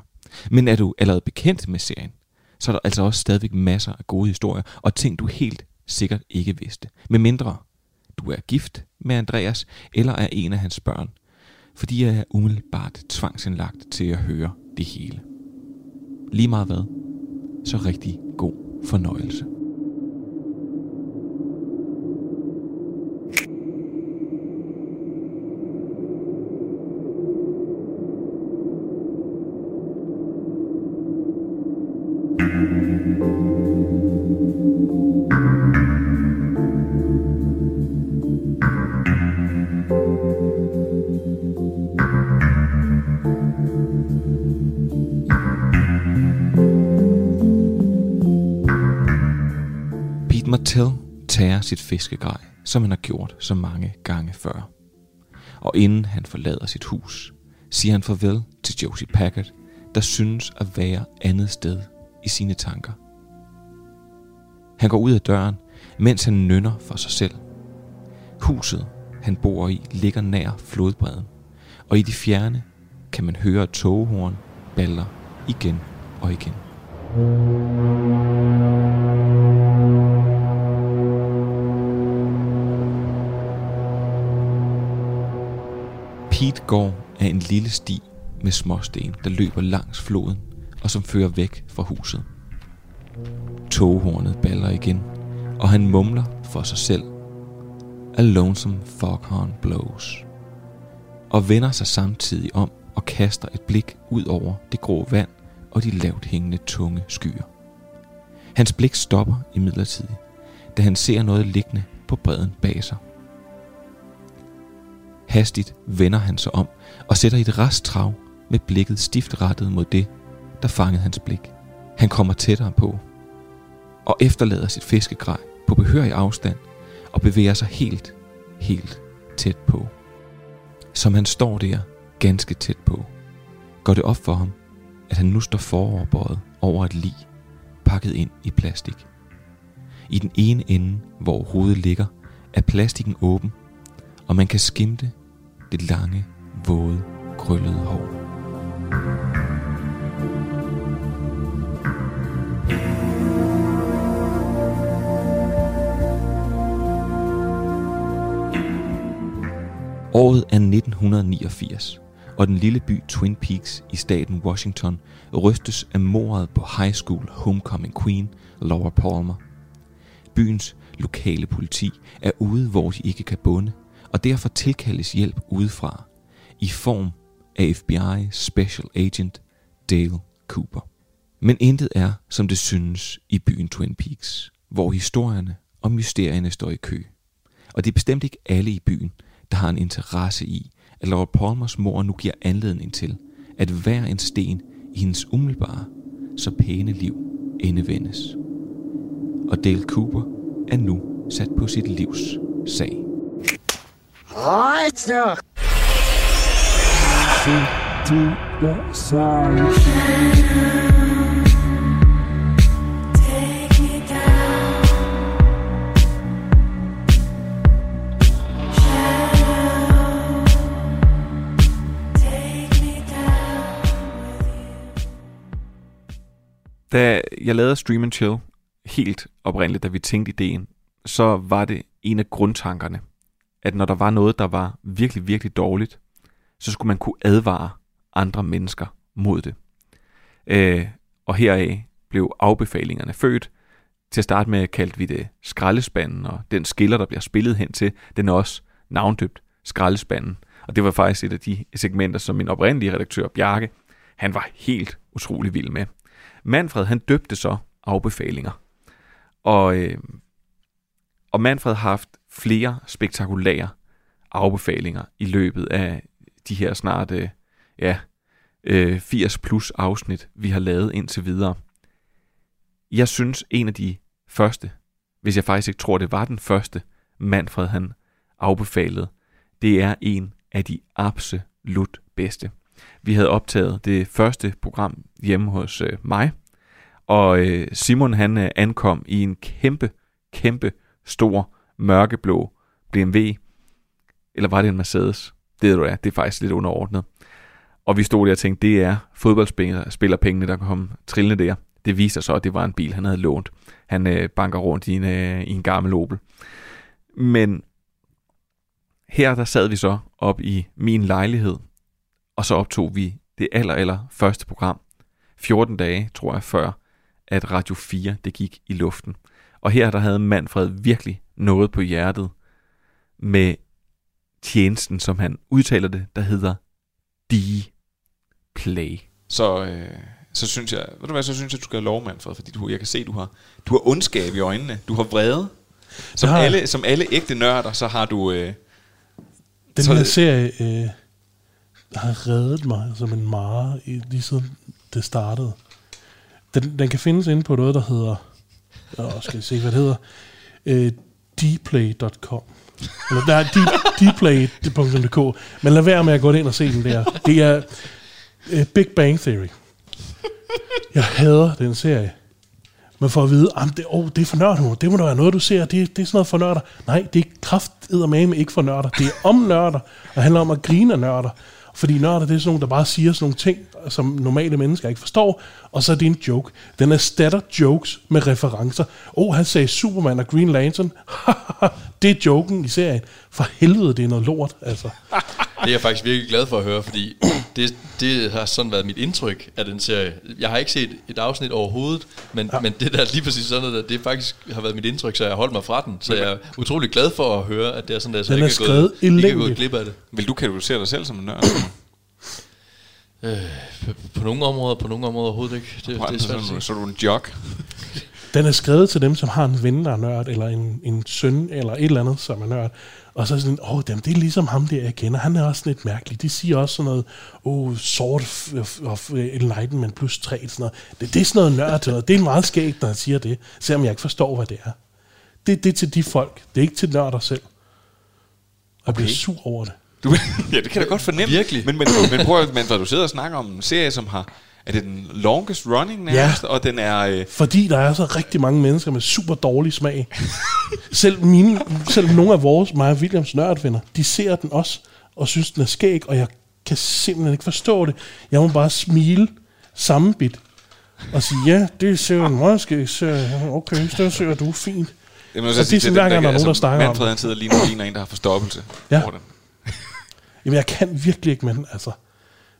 Men er du allerede bekendt med serien, så er der altså også stadigvæk masser af gode historier og ting, du helt sikkert ikke vidste. Med mindre du er gift med Andreas eller er en af hans børn, fordi jeg er umiddelbart tvangsindlagt til at høre det hele. Lige meget hvad, så rigtig god fornøjelse. Fiskegrej, som han har gjort så mange gange før. Og inden han forlader sit hus, siger han farvel til Josie Packard, der synes at være andet sted i sine tanker. Han går ud af døren, mens han nynner for sig selv. Huset, han bor i, ligger nær flodbredden, og i de fjerne kan man høre togehorn baller igen og igen. Pete går af en lille sti med småsten, der løber langs floden og som fører væk fra huset. Toghornet baller igen, og han mumler for sig selv. A lonesome foghorn blows. Og vender sig samtidig om og kaster et blik ud over det grå vand og de lavt hængende tunge skyer. Hans blik stopper imidlertid, da han ser noget liggende på bredden bag sig. Hastigt vender han sig om og sætter et rasttrav med blikket stift rettet mod det, der fangede hans blik. Han kommer tættere på og efterlader sit fiskegrej på behørig afstand og bevæger sig helt, helt tæt på. Som han står der ganske tæt på, går det op for ham, at han nu står foroverbøjet over et lig, pakket ind i plastik. I den ene ende, hvor hovedet ligger, er plastikken åben, og man kan skimte det lange, våde, krøllede hår. Året er 1989, og den lille by Twin Peaks i staten Washington rystes af mordet på high school homecoming queen Laura Palmer. Byens lokale politi er ude, hvor de ikke kan bunde, og derfor tilkaldes hjælp udefra i form af FBI Special Agent Dale Cooper. Men intet er, som det synes i byen Twin Peaks, hvor historierne og mysterierne står i kø. Og det er bestemt ikke alle i byen, der har en interesse i, at Laura Palmers mor nu giver anledning til, at hver en sten i hendes umiddelbare, så pæne liv endevendes. Og Dale Cooper er nu sat på sit livs sag. Da jeg lavede Stream and Chill helt oprindeligt, da vi tænkte ideen, så var det en af grundtankerne, at når der var noget, der var virkelig, virkelig dårligt, så skulle man kunne advare andre mennesker mod det. Øh, og heraf blev afbefalingerne født. Til at starte med kaldte vi det skraldespanden, og den skiller, der bliver spillet hen til, den er også navndøbt skraldespanden. Og det var faktisk et af de segmenter, som min oprindelige redaktør, Bjarke, han var helt utrolig vild med. Manfred, han døbte så afbefalinger. Og, øh, og Manfred har haft flere spektakulære afbefalinger i løbet af de her snart øh, ja, øh, 80 plus afsnit, vi har lavet indtil videre. Jeg synes, en af de første, hvis jeg faktisk ikke tror, det var den første, Manfred han afbefalede, det er en af de absolut bedste. Vi havde optaget det første program hjemme hos øh, mig, og øh, Simon han øh, ankom i en kæmpe, kæmpe stor mørkeblå BMW. Eller var det en Mercedes? Det ved du er, det er faktisk lidt underordnet. Og vi stod der og tænkte, det er fodboldspillerpengene, der kom trillende der. Det viser så, at det var en bil, han havde lånt. Han øh, banker rundt i en, øh, i en gammel Opel. Men her der sad vi så op i min lejlighed, og så optog vi det aller, aller første program. 14 dage, tror jeg, før at Radio 4 det gik i luften. Og her der havde Manfred virkelig noget på hjertet med tjenesten, som han udtaler det, der hedder D-Play. Så, øh, så synes jeg, ved du hvad, så synes jeg, du skal have lov, Manfred, fordi du, jeg kan se, du har, du har ondskab i øjnene, du har vrede. Som, har jeg. alle, som alle ægte nørder, så har du... Øh, Den Så- her serie øh, har reddet mig som en mare lige siden det startede. Den, den kan findes inde på noget, der hedder... Åh, skal jeg se, hvad det hedder? Øh, dplay.com. Eller der er d- dplay.dk. Men lad være med at gå ind og se den der. Det er øh, Big Bang Theory. Jeg hader den serie. Man får at vide, at det, oh, det er for nørder, det må da være noget, du ser, det, det er sådan noget for nørder. Nej, det er krafteddermame ikke for nørder. Det er om nørder, og det handler om at grine af nørder. Fordi nørder, det er sådan nogle, der bare siger sådan nogle ting, som normale mennesker ikke forstår, og så er det en joke. Den erstatter jokes med referencer. Oh, han sagde Superman og Green Lantern. (laughs) det er joken i serien. For helvede, det er noget lort, altså. (laughs) Det er jeg faktisk virkelig glad for at høre, fordi (clears throat) det, det har sådan været mit indtryk af den serie. Jeg har ikke set et afsnit overhovedet, men, ja. men det der lige præcis sådan noget, det faktisk har været mit indtryk, så jeg har holdt mig fra den. Så jeg er utrolig glad for at høre, at det er sådan der, så Den jeg ikke er, gået, ikke er gået glip af det. vil du kategorisere dig selv som en nørd? (clears throat) Øh, på, på nogle områder, på nogle områder overhovedet ikke. Det, det er svært så, så er du en jock. Den er skrevet til dem, som har en ven, der er nørd, eller en, en søn, eller et eller andet, som er nørd. Og så er sådan, åh, dem, det er ligesom ham der, jeg kender. Han er også lidt mærkelig. De siger også sådan noget, åh, sort of, of enlightenment plus 3, sådan noget. Det, det er sådan noget nørd. og Det er meget skægt, når han siger det, selvom jeg ikke forstår, hvad det er. Det, det er til de folk. Det er ikke til nørder selv. Og jeg bliver Okay. sur over det. Du, (laughs) ja, det kan jeg da godt fornemme. Virkelig. Men, men, men prøv at, men, du sidder og snakker om en serie, som har... Er det den longest running nærmest? Ja. Og den er... Øh, Fordi der er så rigtig mange mennesker med super dårlig smag. (laughs) selv, mine, selv nogle af vores, mig og Williams nørdvenner, de ser den også, og synes, den er skæg, og jeg kan simpelthen ikke forstå det. Jeg må bare smile sammenbit og sige, ja, det ser en meget skæg serie. Okay, så ser du fint. jeg må Og det er sådan, hver gang der er nogen, der snakker om Manfred, han sidder lige nu ligner en, der har forstoppelse. Ja. over den. Jamen, jeg kan virkelig ikke med den, altså.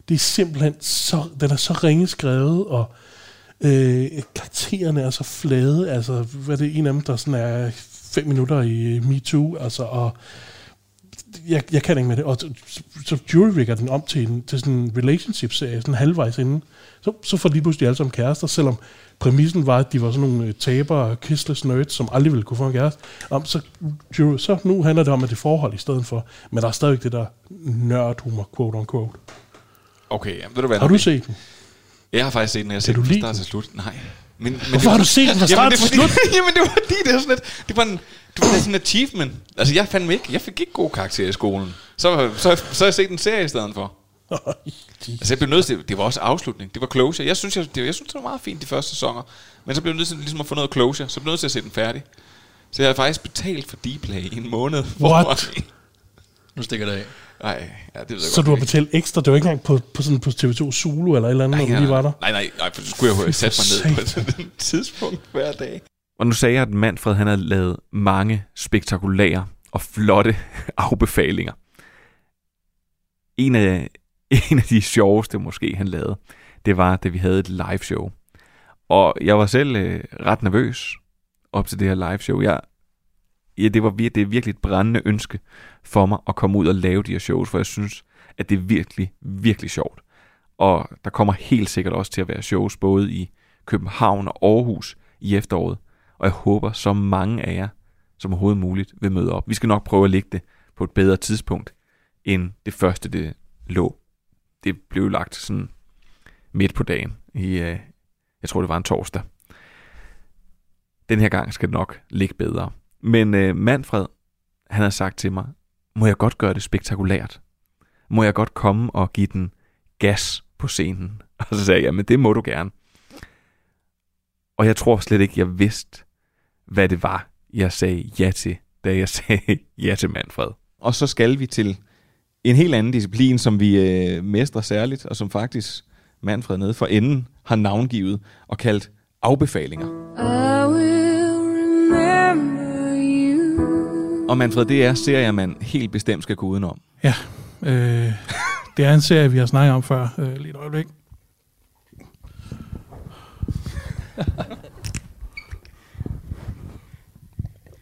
Det er simpelthen så, den er så ringe skrevet, og øh, karaktererne er så flade, altså, hvad er det en af dem, der sådan er fem minutter i MeToo, altså, og jeg, jeg kan ikke med det, og så, så juryrigger den om til, en, til sådan en relationship-serie, sådan halvvejs inden, så, så får de pludselig alle sammen kærester, selvom præmissen var, at de var sådan nogle øh, tabere, kissless nerds, som aldrig ville kunne få en kæreste. Om, så, jury, så nu handler det om, at det forhold i stedet for, men der er stadigvæk det der nerdhumor, quote on quote. Okay, ja, ved du hvad? Har du set den? Jeg har faktisk set den, jeg har set den fra start til slut. Nej. Men, men Hvorfor har du set den fra start til slut? (laughs) jamen, det var fordi, det er sådan lidt... Det var en, det er sådan en achievement. Altså, jeg fandt ikke... Jeg fik ikke gode karakterer i skolen. Så, så, så har jeg set en serie i stedet for. Altså, jeg blev nødt til... Det var også afslutning. Det var closure. Jeg synes, jeg, det, jeg synes, det var meget fint de første sæsoner. Men så blev jeg nødt til ligesom at få noget closure. Så blev jeg nødt til at se den færdig. Så jeg har faktisk betalt for Dplay i en måned. What? (laughs) Nu stikker det af. Nej, ja, det ved jeg Så godt, du har betalt ekstra, det var ikke engang på, på, sådan, på TV2 Zulu eller et eller andet, når du lige var der? Nej, nej, nej, for så skulle jeg jo have sat mig ned på et (laughs) tidspunkt hver dag. Og nu sagde jeg, at Manfred han havde lavet mange spektakulære og flotte (laughs) afbefalinger. En af, (laughs) en af de sjoveste måske, han lavede, det var, da vi havde et live show. Og jeg var selv øh, ret nervøs op til det her live show. Jeg, ja, det var vir- det er virkelig et brændende ønske for mig at komme ud og lave de her shows, for jeg synes, at det er virkelig, virkelig sjovt. Og der kommer helt sikkert også til at være shows både i København og Aarhus i efteråret. Og jeg håber, så mange af jer som overhovedet muligt vil møde op. Vi skal nok prøve at lægge det på et bedre tidspunkt, end det første, det lå. Det blev lagt sådan midt på dagen. I, øh, jeg tror, det var en torsdag. Den her gang skal det nok ligge bedre. Men øh, Manfred, han har sagt til mig, må jeg godt gøre det spektakulært? Må jeg godt komme og give den gas på scenen? (laughs) Og så sagde jeg, men det må du gerne. Og jeg tror slet ikke, jeg vidste, hvad det var, jeg sagde ja til, da jeg (laughs) sagde ja til Manfred. Og så skal vi til en helt anden disciplin, som vi øh, mestrer særligt, og som faktisk Manfred nede for enden har navngivet og kaldt afbefalinger. Uh. Og Manfred, det er serier, man helt bestemt skal gå udenom. Ja, øh, det er en serie, vi har snakket om før. Øh, lige et øjeblik.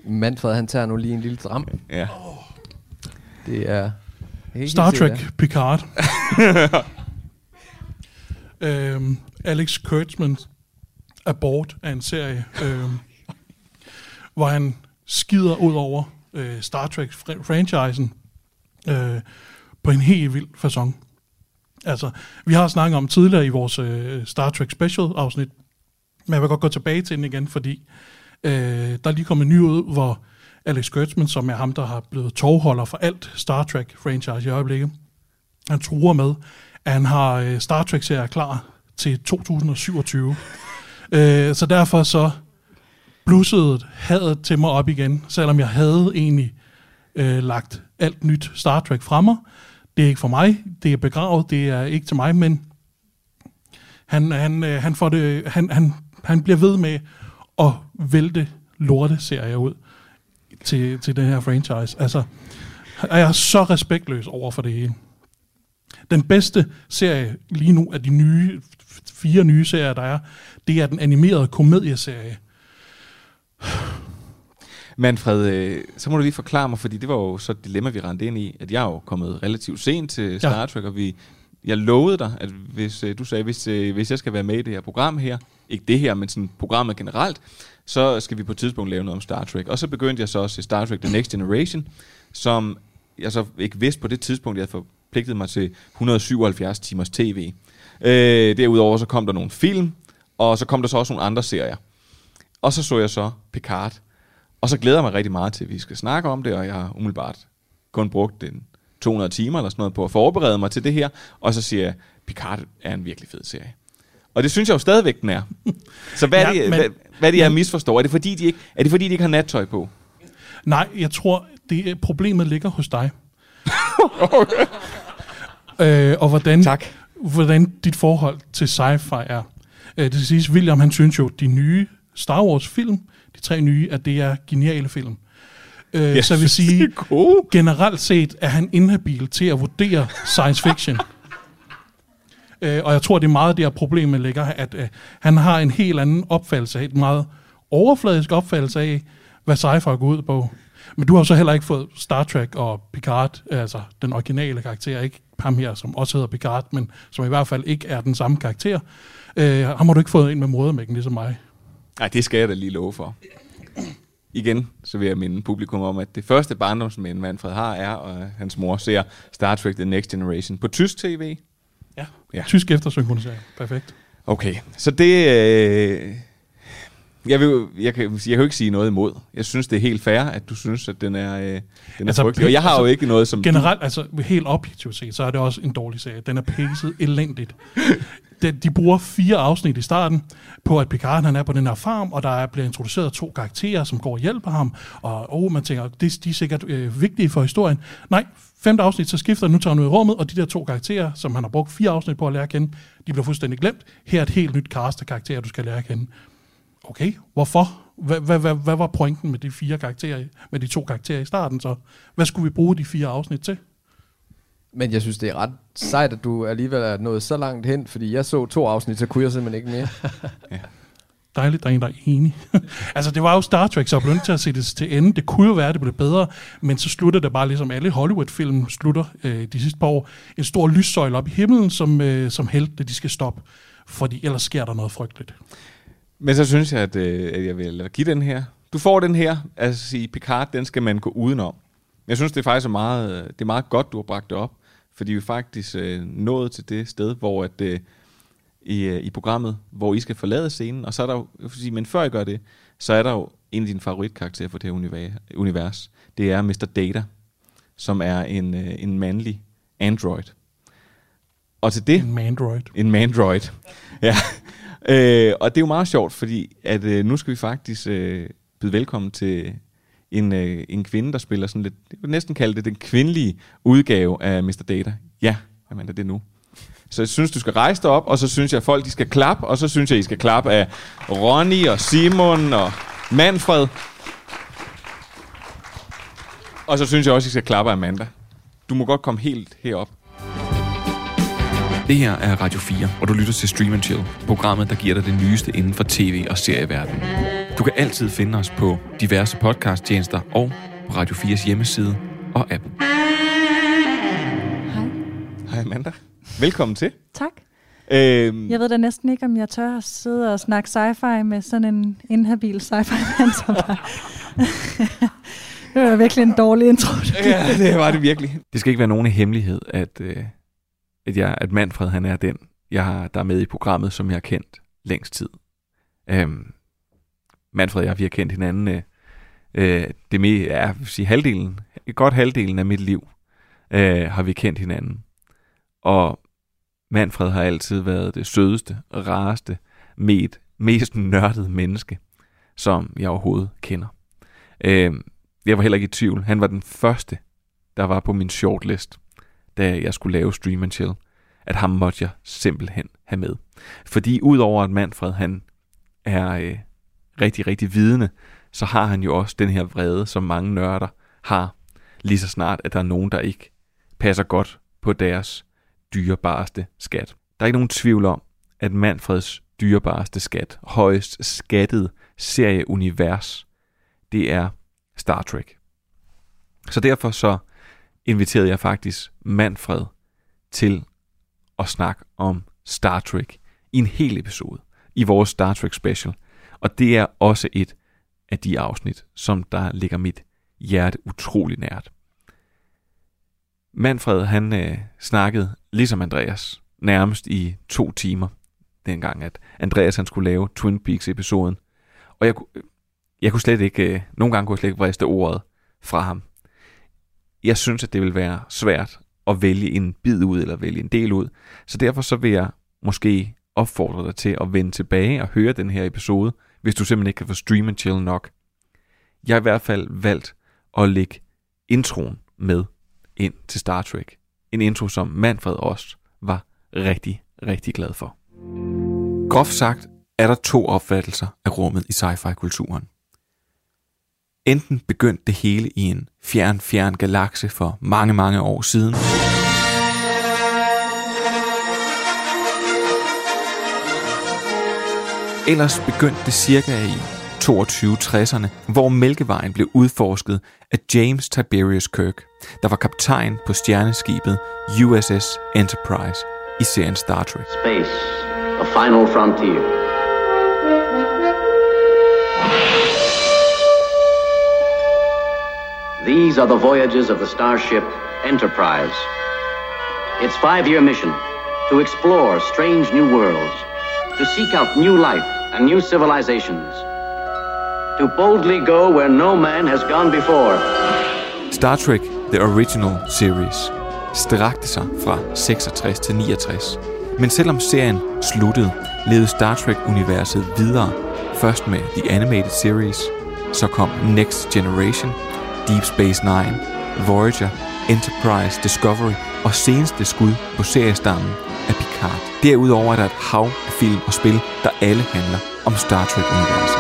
Manfred, han tager nu lige en lille dram. Ja. Det er... helt Star. Trek Picard. (laughs) øhm, Alex Kurtzman Abort er en serie, øhm, hvor han skider ud over øh, Star Trek-franchisen øh, på en helt vild façon. Altså, vi har snakket om tidligere i vores øh, Star Trek Special-afsnit, men jeg vil godt gå tilbage til den igen, fordi øh, der er lige kommet en ny ud, hvor Alex Kurtzman, som er ham, der har blevet tovholder for alt Star Trek-franchise i øjeblikket, han truer med, at han har øh, Star Trek-serier klar til 2027. øh, så derfor så blussede hadet til mig op igen, selvom jeg havde egentlig øh, lagt alt nyt Star Trek fra mig. Det er ikke for mig, det er begravet, det er ikke til mig, men han, han, øh, han, får det, han, han, han bliver ved med at vælte lorte-serier ud til, til den her franchise. Altså, er jeg så respektløs over for det hele. Den bedste serie lige nu af de nye, fire nye serier, der er, det er den animerede komedieserie. Manfred, øh, så må du lige forklare mig, fordi det var jo så et dilemma, vi rendte ind i, at jeg er jo kommet relativt sent til Star Trek, og vi, jeg lovede dig, at hvis øh, du sagde, hvis, øh, hvis jeg skal være med i det her program her, ikke det her, men sådan programmet generelt, så skal vi på et tidspunkt lave noget om Star Trek. Og så begyndte jeg så at se Star Trek The Next Generation, som jeg så ikke vidste på det tidspunkt, jeg havde forpligtet mig til 177 timers tv. Øh, derudover så kom der nogle film, og så kom der så også nogle andre serier. Og så så jeg så Picard. Og så glæder jeg mig rigtig meget til, at vi skal snakke om det, og jeg har umiddelbart kun brugt en 200 timer eller sådan noget på at forberede mig til det her. Og så siger jeg, Picard er en virkelig fed serie. Og det synes jeg jo stadigvæk, den er. Så hvad, ja, er, det, men- hvad, hvad er det, jeg misforstår? Er det, fordi de ikke, er det fordi, de ikke har nattøj på? Nej, jeg tror, det problemet ligger hos dig. (laughs) øh, og hvordan, Tak. hvordan dit forhold til sci-fi er. Øh, det siges, William han synes jo, de nye Star Wars film, de tre nye, at det er geniale film. Øh, Jeg så jeg vil sige, er generelt set er han inhabil til at vurdere science fiction. (laughs) Øh, og jeg tror, det er meget der problemet ligger, at øh, han har en helt anden opfattelse af, et meget overfladisk opfattelse af, hvad sci-fi går ud på. Men du har så heller ikke fået Star Trek og Picard, altså den originale karakter, ikke ham her, som også hedder Picard, men som i hvert fald ikke er den samme karakter. Øh, ham har du ikke fået ind med modermækken, ligesom mig. Nej, det skal jeg da lige love for. Igen, så vil jeg minde publikum om, at det første barndomsmænd, Manfred har, er, at hans mor ser Star Trek The Next Generation på tysk tv. Ja. Ja. Tysk eftersynkronisering. Perfekt. Okay, så det... Øh, jeg, vil, jeg, kan, jeg kan jo ikke sige noget imod. Jeg synes, det er helt fair, at du synes, at den er, øh, den er Altså, altså, frygtelig. Og jeg har jo ikke noget som... Generelt, altså helt objektivt set, så er det også en dårlig serie. Den er pacet elendigt. De, de bruger fire afsnit i starten på, at Picard han er på den her farm, og der er, bliver introduceret to karakterer, som går og hjælper ham. Og oh, man tænker, det, de er sikkert øh, vigtige for historien. Nej, femte afsnit, så skifter han, nu tager han ud i rummet, og de der to karakterer, som han har brugt fire afsnit på at lære at kende, de bliver fuldstændig glemt. Her er et helt nyt cast af karakterer, du skal lære at kende. Okay, hvorfor? Hvad, hvad, hvad, hvad var pointen med de fire karakterer, med de to karakterer i starten så? Hvad skulle vi bruge de fire afsnit til? Men jeg synes, det er ret sejt, at du alligevel er nået så langt hen, fordi jeg så to afsnit, så kunne jeg simpelthen ikke mere. (laughs) Dejligt, der er en, der er enig. (laughs) altså, det var jo Star Trek, så jeg blev nødt til at se det til ende. Det kunne jo være, at det blev bedre, men så slutter det bare ligesom alle Hollywood-film slutter øh, de sidste par år. En stor lyssøjle op i himlen, som, øh, som helte, de skal stoppe. Fordi ellers sker der noget frygteligt. Men så synes jeg, at, øh, at jeg vil give den her. Du får den her, altså sige, Picard, den skal man gå udenom. Jeg synes, det er faktisk er meget, øh, det er meget godt, du har bragt det op, fordi vi faktisk øh, nået til det sted, hvor at, øh, i, øh, i programmet, hvor I skal forlade scenen, og så er der jo, sige, men før I gør det, så er der jo en af dine favoritkarakterer for det her univer- univers. Det er Mr. Data, som er en, øh, en mandlig android. Og til det... En mandroid. En mandroid. (laughs) Ja. Øh, og det er jo meget sjovt, fordi at øh, nu skal vi faktisk øh, byde velkommen til en, øh, en kvinde, der spiller sådan lidt, jeg vil næsten kalde det den kvindelige udgave af Mr. Data. Ja, jamen er det nu. Så jeg synes, du skal rejse dig op, og så synes jeg, at folk de skal klappe, og så synes jeg, I skal klappe af Ronny og Simon og Manfred. Og så synes jeg også, I skal klappe af Amanda. Du må godt komme helt herop. Det her er Radio 4, og du lytter til Stream and Chill, programmet, der giver dig det nyeste inden for tv- og serieverdenen. Du kan altid finde os på diverse podcasttjenester og på Radio 4's hjemmeside og app. Hej. Hej Amanda. Velkommen til. Tak. Øhm, Jeg ved da næsten ikke, om jeg tør at sidde og snakke sci-fi med sådan en inhabil sci-fi mand som dig. (laughs) det var virkelig en dårlig intro. ja, det var det virkelig. Det skal ikke være nogen hemmelighed, at, øh, at, jeg, at Manfred han er den, jeg har, der er med i programmet, som jeg har kendt længst tid. Øhm, Manfred og jeg, vi har kendt hinanden øh, øh, det med, ja, jeg vil sige halvdelen, godt halvdelen af mit liv øh, har vi kendt hinanden. Og Manfred har altid været det sødeste, rareste, med, mest nørdede menneske, som jeg overhovedet kender. Øh, jeg var heller ikke i tvivl. Han var den første, der var på min shortlist, da jeg skulle lave Stream and Chill, at ham måtte jeg simpelthen have med. Fordi udover at Manfred han er øh, rigtig, rigtig vidende, så har han jo også den her vrede, som mange nørder har, lige så snart, at der er nogen, der ikke passer godt på deres dyrebareste skat. Der er ikke nogen tvivl om, at Manfreds dyrebareste skat, højst skattet serieunivers, det er Star Trek. Så derfor så inviterede jeg faktisk Manfred til at snakke om Star Trek i en hel episode. i vores Star Trek special. Og det er også et af de afsnit, som der ligger mit hjerte utrolig nært. Manfred, han øh, snakkede, ligesom Andreas, nærmest i to timer, dengang at Andreas han skulle lave Twin Peaks-episoden. Og jeg, øh, jeg kunne slet ikke, øh, nogle gange kunne jeg slet ikke vriste ordet fra ham. Jeg synes, at det vil være svært at vælge en bid ud, eller vælge en del ud. Så derfor så vil jeg måske opfordre dig til at vende tilbage og høre den her episode, hvis du simpelthen ikke kan få stream and chill nok. Jeg har i hvert fald valgt at lægge introen med ind til Star Trek. En intro, som Manfred også var rigtig, rigtig glad for. Groft sagt er der to opfattelser af rummet i sci-fi-kulturen. Enten begyndte det hele i en fjern, fjern galakse for mange, mange år siden, Ellers begyndte det cirka i 2260'erne, hvor Mælkevejen blev udforsket af James Tiberius Kirk, der var kaptajn på stjerneskibet USS Enterprise i serien Star Trek. Space, a final frontier. These are the voyages of the starship Enterprise. Its five year mission to explore strange new worlds, to seek out new life and new civilizations, to boldly go where no man has gone before. Star Trek The Original Series strakte sig fra 66 til 69. Men selvom serien sluttede, levede Star Trek-universet videre. Først med The Animated Series, så kom Next Generation, Deep Space Nine, Voyager, Enterprise, Discovery og seneste skud på seriestammen Picard. Derudover er der et hav af film og spil, der alle handler om Star Trek-universet.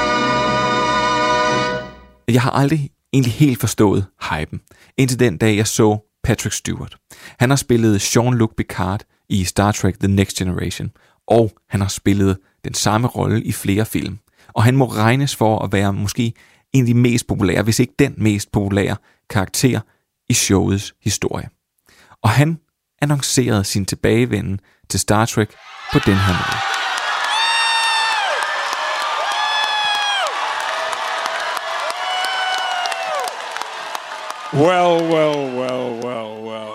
Jeg har aldrig egentlig helt forstået hypen, indtil den dag jeg så Patrick Stewart. Han har spillet Jean-Luc Picard i Star Trek The Next Generation, og han har spillet den samme rolle i flere film. Og han må regnes for at være måske en af de mest populære, hvis ikke den mest populære karakter i showets historie. Og han annoncerede sin tilbagevenden til Star Trek på den her måde. Well, well, well, well, well.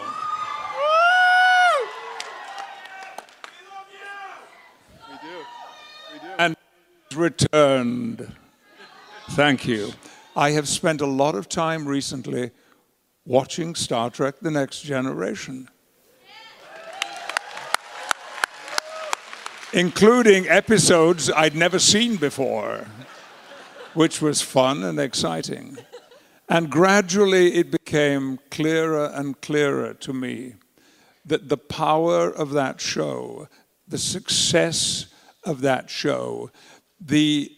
We do. We do. And returned. Thank you. I have spent a lot of time recently watching Star Trek The Next Generation. Including episodes I'd never seen before, which was fun and exciting. And gradually it became clearer and clearer to me that the power of that show, the success of that show, the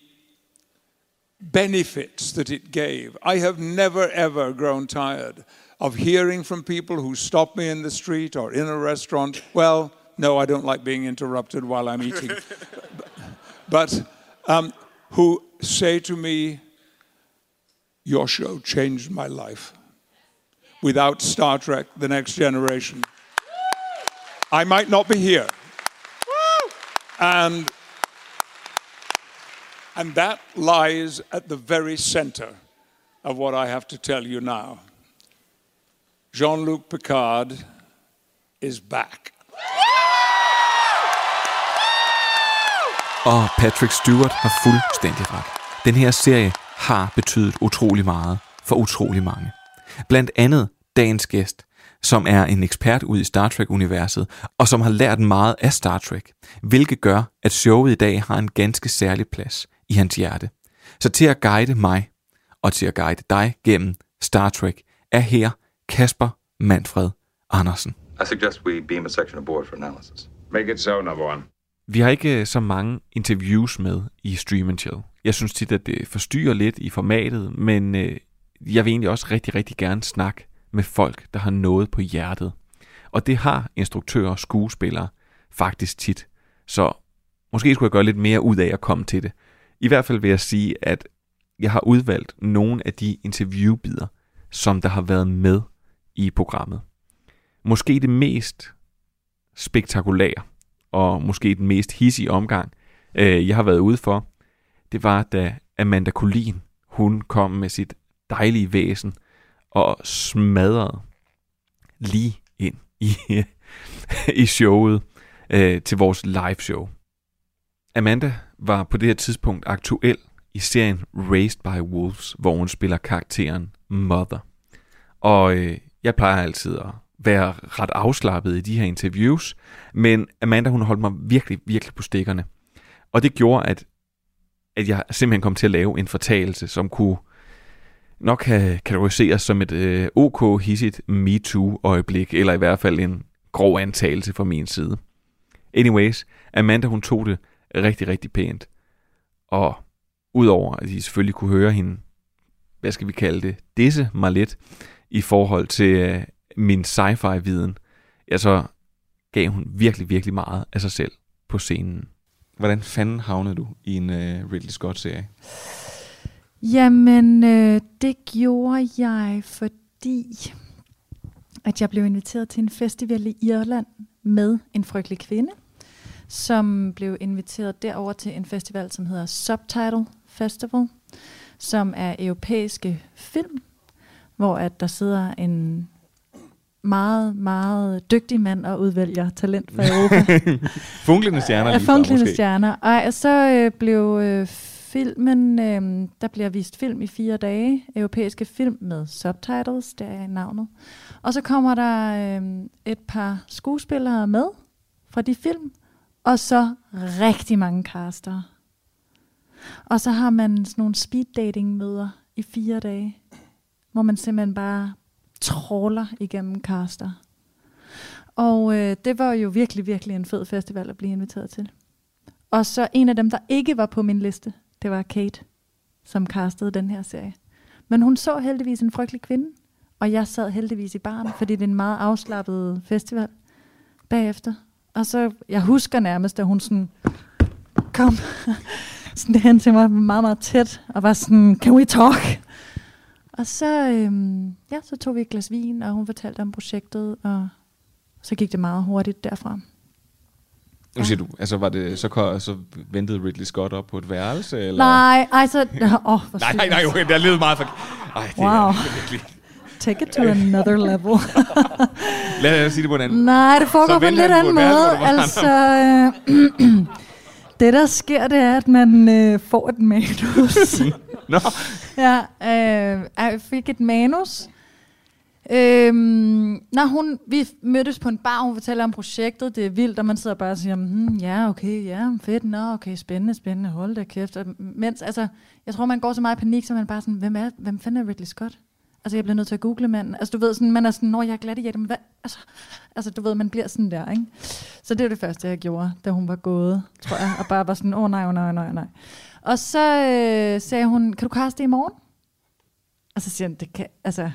benefits that it gave. I have never ever grown tired of hearing from people who stop me in the street or in a restaurant. Well, no, I don't like being interrupted while I'm eating. (laughs) but um, who say to me, Your show changed my life. Without Star Trek The Next Generation, I might not be here. And and that lies at the very center of what I have to tell you now. Jean Luc Picard is back. Og Patrick Stewart har fuldstændig ret. Den her serie har betydet utrolig meget for utrolig mange. Blandt andet dagens gæst, som er en ekspert ud i Star Trek-universet, og som har lært meget af Star Trek, hvilket gør, at showet i dag har en ganske særlig plads i hans hjerte. Så til at guide mig, og til at guide dig gennem Star Trek, er her Kasper Manfred Andersen. I suggest we beam a section aboard for analysis. Make it so, number one. Vi har ikke øh, så mange interviews med i Stream Chill. Jeg synes tit, at det forstyrrer lidt i formatet, men øh, jeg vil egentlig også rigtig, rigtig gerne snakke med folk, der har noget på hjertet. Og det har instruktører og skuespillere faktisk tit. Så måske skulle jeg gøre lidt mere ud af at komme til det. I hvert fald vil jeg sige, at jeg har udvalgt nogle af de interviewbider, som der har været med i programmet. Måske det mest spektakulære, og måske den mest hissige omgang, øh, jeg har været ude for, det var, da Amanda Collin, hun kom med sit dejlige væsen og smadrede lige ind i, (laughs) i showet øh, til vores live show. Amanda var på det her tidspunkt aktuel i serien Raised by Wolves, hvor hun spiller karakteren Mother. Og øh, jeg plejer altid at være ret afslappet i de her interviews, men Amanda hun holdt mig virkelig, virkelig på stikkerne. Og det gjorde, at, at jeg simpelthen kom til at lave en fortalelse, som kunne nok have kategoriseres som et øh, OK hissigt MeToo-øjeblik, eller i hvert fald en grov antagelse fra min side. Anyways, Amanda hun tog det rigtig, rigtig pænt. Og udover at I selvfølgelig kunne høre hende, hvad skal vi kalde det, disse mig lidt i forhold til øh, min sci-fi-viden, ja, så gav hun virkelig, virkelig meget af sig selv på scenen. Hvordan fanden havnede du i en uh, Ridley Scott-serie? Jamen, øh, det gjorde jeg, fordi at jeg blev inviteret til en festival i Irland med en frygtelig kvinde, som blev inviteret derover til en festival, som hedder Subtitle Festival, som er europæiske film, hvor at der sidder en meget, meget dygtig mand og udvælger talent fra Europa. (laughs) Funklende stjerner fra, Funklende måske. stjerner. Og så øh, blev øh, filmen, øh, der bliver vist film i fire dage, europæiske film med subtitles, der er navnet. Og så kommer der øh, et par skuespillere med fra de film, og så rigtig mange caster. Og så har man sådan nogle speed dating møder i fire dage, hvor man simpelthen bare tråler igennem Karster. Og øh, det var jo virkelig, virkelig en fed festival at blive inviteret til. Og så en af dem, der ikke var på min liste, det var Kate, som castede den her serie. Men hun så heldigvis en frygtelig kvinde, og jeg sad heldigvis i baren, fordi det er en meget afslappet festival bagefter. Og så, jeg husker nærmest, at hun sådan kom (laughs) sådan hen til mig meget, meget tæt, og var sådan, can we talk? Og så, øhm, ja, så tog vi et glas vin, og hun fortalte om projektet, og så gik det meget hurtigt derfra. Nu siger du, altså var det, så, så ventede Ridley Scott op på et værelse? Eller? Nej, ej, så... (laughs) Åh, oh, nej, nej, nej, okay, det er lidt meget for... Ej, det Wow. er virkelig... Take it to another level. Lad os sige det på en anden Nej, det Så foregår på en lidt anden måde. hvor Altså, (clears throat) øh, (clears throat) det der sker, det er, at man øh, får et manus. (laughs) Nå. (laughs) Ja, øh, jeg fik et manus. Øhm, når hun, vi mødtes på en bar, hun fortæller om projektet, det er vildt, og man sidder bare og siger, hmm, ja, okay, ja, fedt, nå, okay, spændende, spændende, hold da kæft. Og mens, altså, jeg tror, man går så meget i panik, så man bare sådan, hvem, er, hvem fanden er Ridley Scott? Altså, jeg bliver nødt til at google manden. Altså, du ved, sådan, man er sådan, når jeg er glad i hjertet, men hvad? Altså, altså, du ved, man bliver sådan der, ikke? Så det var det første, jeg gjorde, da hun var gået, tror jeg, og bare var sådan, åh oh, nej, åh oh, nej, nej, nej. Og så øh, sagde hun, kan du kaste i morgen? Og så siger han, det kan, altså,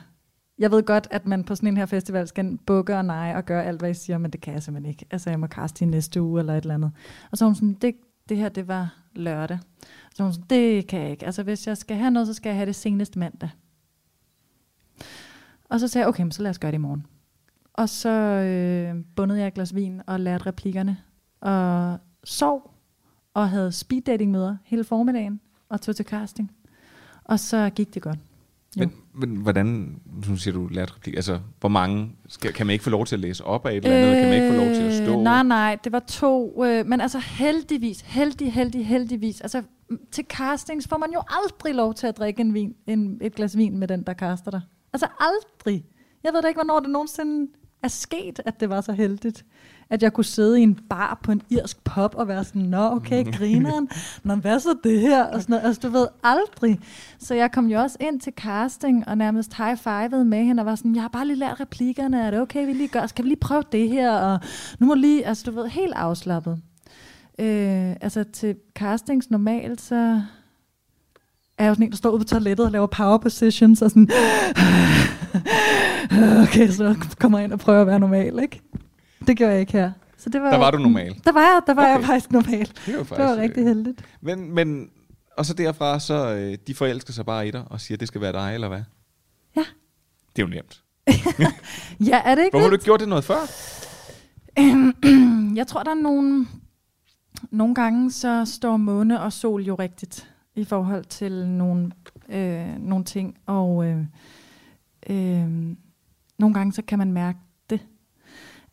jeg ved godt, at man på sådan en her festival skal bukke og nej og gøre alt, hvad I siger, men det kan jeg simpelthen ikke. Altså, jeg må kaste i næste uge eller et eller andet. Og så var hun sådan, det, det her, det var lørdag. Så var hun sådan, det kan jeg ikke. Altså, hvis jeg skal have noget, så skal jeg have det senest mandag. Og så sagde jeg, okay, så lad os gøre det i morgen. Og så øh, bundede jeg et glas vin og lærte replikkerne. Og sov og havde speed dating møder hele formiddagen og tog til casting. Og så gik det godt. Men, men hvordan, nu siger du lært replik, altså hvor mange, skal, kan man ikke få lov til at læse op af et eller andet, kan man ikke få lov til at stå? Øh, Nej, nej, det var to. Øh, men altså heldigvis, heldig, heldig, heldigvis. Altså til castings får man jo aldrig lov til at drikke en vin, en, et glas vin med den, der kaster dig. Altså aldrig. Jeg ved da ikke, hvornår det nogensinde er sket, at det var så heldigt, at jeg kunne sidde i en bar på en irsk pub og være sådan, nå okay, grineren, nå hvad så det her, og sådan noget. Altså du ved, aldrig. Så jeg kom jo også ind til casting og nærmest high-fivede med hende og var sådan, jeg har bare lige lært replikkerne, er det okay, vi lige gør, skal vi lige prøve det her, og nu må lige, altså du ved, helt afslappet. Øh, altså til castings normalt, så er jeg jo sådan en, der står ude på toilettet og laver power positions, og sådan, (laughs) okay, så kommer jeg ind og prøver at være normal, ikke? Det gjorde jeg ikke her. Så det var, Der var du normal? Der var jeg, der var okay. jeg faktisk normal. Det var det faktisk, var rigtig øh, heldigt. Men, men, og så derfra, så øh, de forelsker sig bare i dig og siger, det skal være dig, eller hvad? Ja. Det er jo nemt. (laughs) Ja, er det ikke Hvorfor har du ikke gjort det noget før? (clears throat) jeg tror, der er nogle... nogle gange så står måne og sol jo rigtigt i forhold til nogle, øh, nogle ting, og øh, øh, nogle gange så kan man mærke det.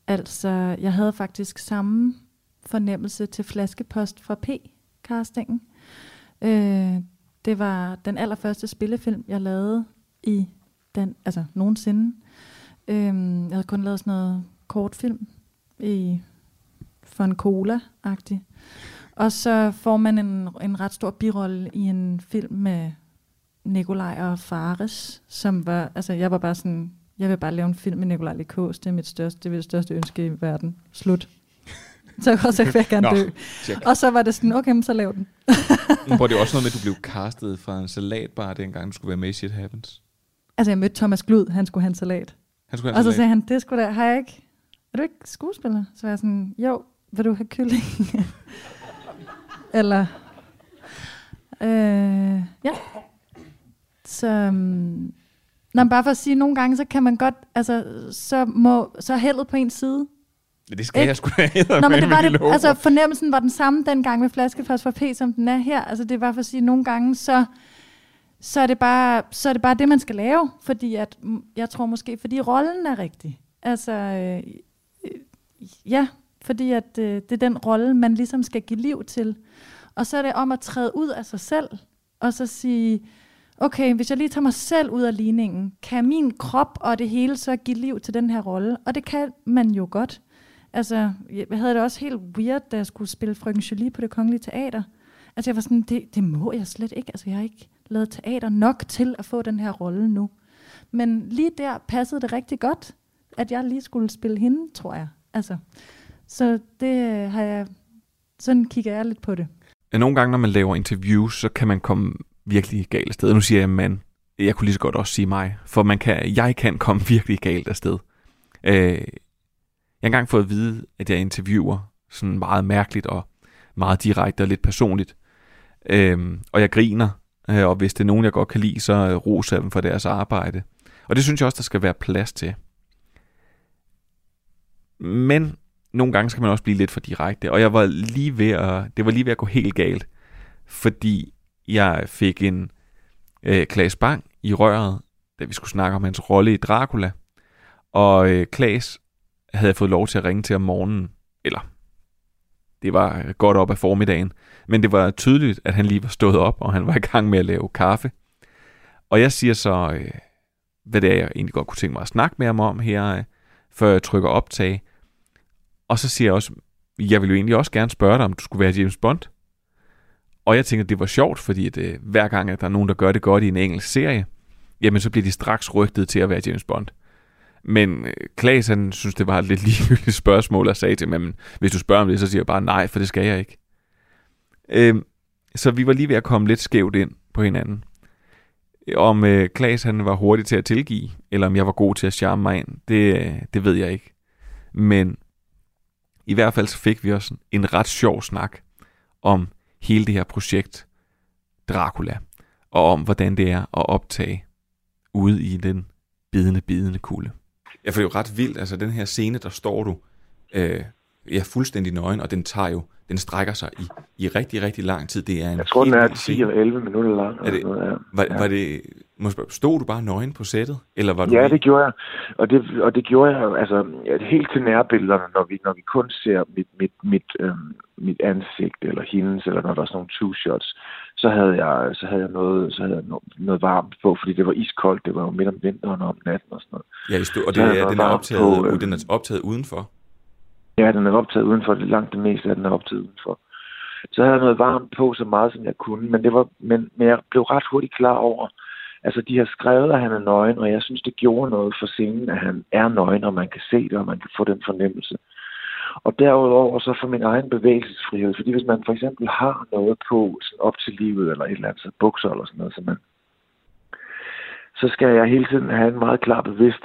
Altså, jeg havde faktisk samme fornemmelse til flaskepost fra P-castingen. Øh, det var den allerførste spillefilm, jeg lavede i den, altså nogensinde. Øh, jeg havde kun lavet sådan noget kortfilm i for en cola-agtig. Og så får man en, en ret stor birolle i en film med Nikolaj og Fares, som var, altså jeg var bare sådan, jeg vil bare lave en film med Nikolaj Likos, det er mit største, det er mit største ønske i verden. Slut. (laughs) Så, så vil jeg gerne Nå, dø. check. Og så var det sådan, okay, men så lav den. (laughs) Hvor det er også noget med, at du blev castet fra en salatbar, dengang du skulle være med i Shit Happens. Altså jeg mødte Thomas Glud, han skulle have en salat. Han skulle have og så salat. sagde han, det skulle da, har jeg ikke, er du ikke skuespiller? Så var jeg sådan, jo, vil du have kylling? (laughs) Eller, øh, ja. Så, um, Nå, men bare for at sige, nogle gange, så kan man godt, altså, så, må, så er heldet på en side. Ja, det skal Ikke? jeg sgu da Nå, men det var det, altså fornemmelsen var den samme dengang med flaskefast for P, som den er her. Altså det var for at sige, nogle gange, så, så, er det bare, så er det bare det, man skal lave. Fordi at, jeg tror måske, fordi rollen er rigtig. Altså, øh, øh, ja, fordi at øh, det er den rolle, man ligesom skal give liv til. Og så er det om at træde ud af sig selv, og så sige, okay, hvis jeg lige tager mig selv ud af ligningen, kan min krop og det hele så give liv til den her rolle? Og det kan man jo godt. Altså, jeg havde det også helt weird, da jeg skulle spille Frøken Julie på det kongelige teater. Altså, jeg var sådan, det, det må jeg slet ikke. Altså, jeg har ikke lavet teater nok til at få den her rolle nu. Men lige der passede det rigtig godt, at jeg lige skulle spille hende, tror jeg. Altså, så det øh, har jeg, sådan kigger jeg lidt på det. Nogle gange, når man laver interviews, så kan man komme virkelig galt af sted. Nu siger jeg man. Jeg kunne lige så godt også sige mig. For man kan, jeg kan komme virkelig galt af sted. Øh, jeg har engang fået at vide, at jeg interviewer sådan meget mærkeligt og meget direkte og lidt personligt. Øh, og jeg griner. Øh, og hvis det er nogen, jeg godt kan lide, så øh, roser jeg dem for deres arbejde. Og det synes jeg også, der skal være plads til. Men nogle gange skal man også blive lidt for direkte. Og jeg var lige ved at, det var lige ved at gå helt galt. Fordi jeg fik en øh, Klaas Bang i røret, da vi skulle snakke om hans rolle i Dracula. Og øh, Klaas havde jeg fået lov til at ringe til om morgenen. Eller, det var øh, godt op af formiddagen. Men det var tydeligt, at han lige var stået op, og han var i gang med at lave kaffe. Og jeg siger så, øh, hvad det er, jeg egentlig godt kunne tænke mig at snakke med ham om her, øh, før jeg trykker optag. Og så siger jeg også, jeg ville jo egentlig også gerne spørge dig, om du skulle være James Bond. Og jeg tænker, det var sjovt, fordi at, øh, hver gang, at der er nogen, der gør det godt i en engelsk serie, jamen så bliver de straks rygtet til at være James Bond. Men øh, Klaas, han synes, det var et lidt (laughs) ligegyldigt spørgsmål, og sagde til mig, men hvis du spørger om det, så siger jeg bare nej, for det skal jeg ikke. Øh, så vi var lige ved at komme lidt skævt ind på hinanden. Om øh, Klaas han var hurtig til at tilgive, eller om jeg var god til at charme mig ind, det, øh, det ved jeg ikke. Men i hvert fald så fik vi også en ret sjov snak om hele det her projekt Dracula, og om hvordan det er at optage ude i den bidende, bidende kulde. Jeg får jo ret vildt, altså den her scene, der står du, øh, jeg er fuldstændig nøgen, og den tager jo, den strækker sig i, i rigtig, rigtig lang tid. Det er en Jeg tror, den er vild 10 scene. eller 11 minutter lang. Er det, noget, ja. var, Ja. var det, må jeg spørge, stod du bare nøgen på sættet? Eller var du Ja, det gjorde jeg. Og det, og det gjorde jeg altså ja, helt til nærbillederne, når vi, når vi kun ser mit, mit, mit, øhm, mit ansigt eller hendes, eller når der er sådan nogle two shots, så havde jeg, så havde jeg, noget, så havde jeg noget, noget varmt på, fordi det var iskoldt. Det var jo midt om vinteren og om natten og sådan noget. Ja, I stod, og Så det, er, noget den, er optaget, på, øh, den er optaget udenfor. Ja, den er optaget udenfor. Det langt det meste af den er optaget udenfor. Så havde jeg noget varmt på, så meget som jeg kunne. Men, det var, men, men jeg blev ret hurtigt klar over, altså de har skrevet, at han er nøgen, og jeg synes, det gjorde noget for scenen, at han er nøgen, og man kan se det, og man kan få den fornemmelse. Og derudover så for min egen bevægelsesfrihed, fordi hvis man for eksempel har noget på sådan op til livet, eller et eller andet, så bukser eller sådan noget, så, man, så skal jeg hele tiden have en meget klar bevidst,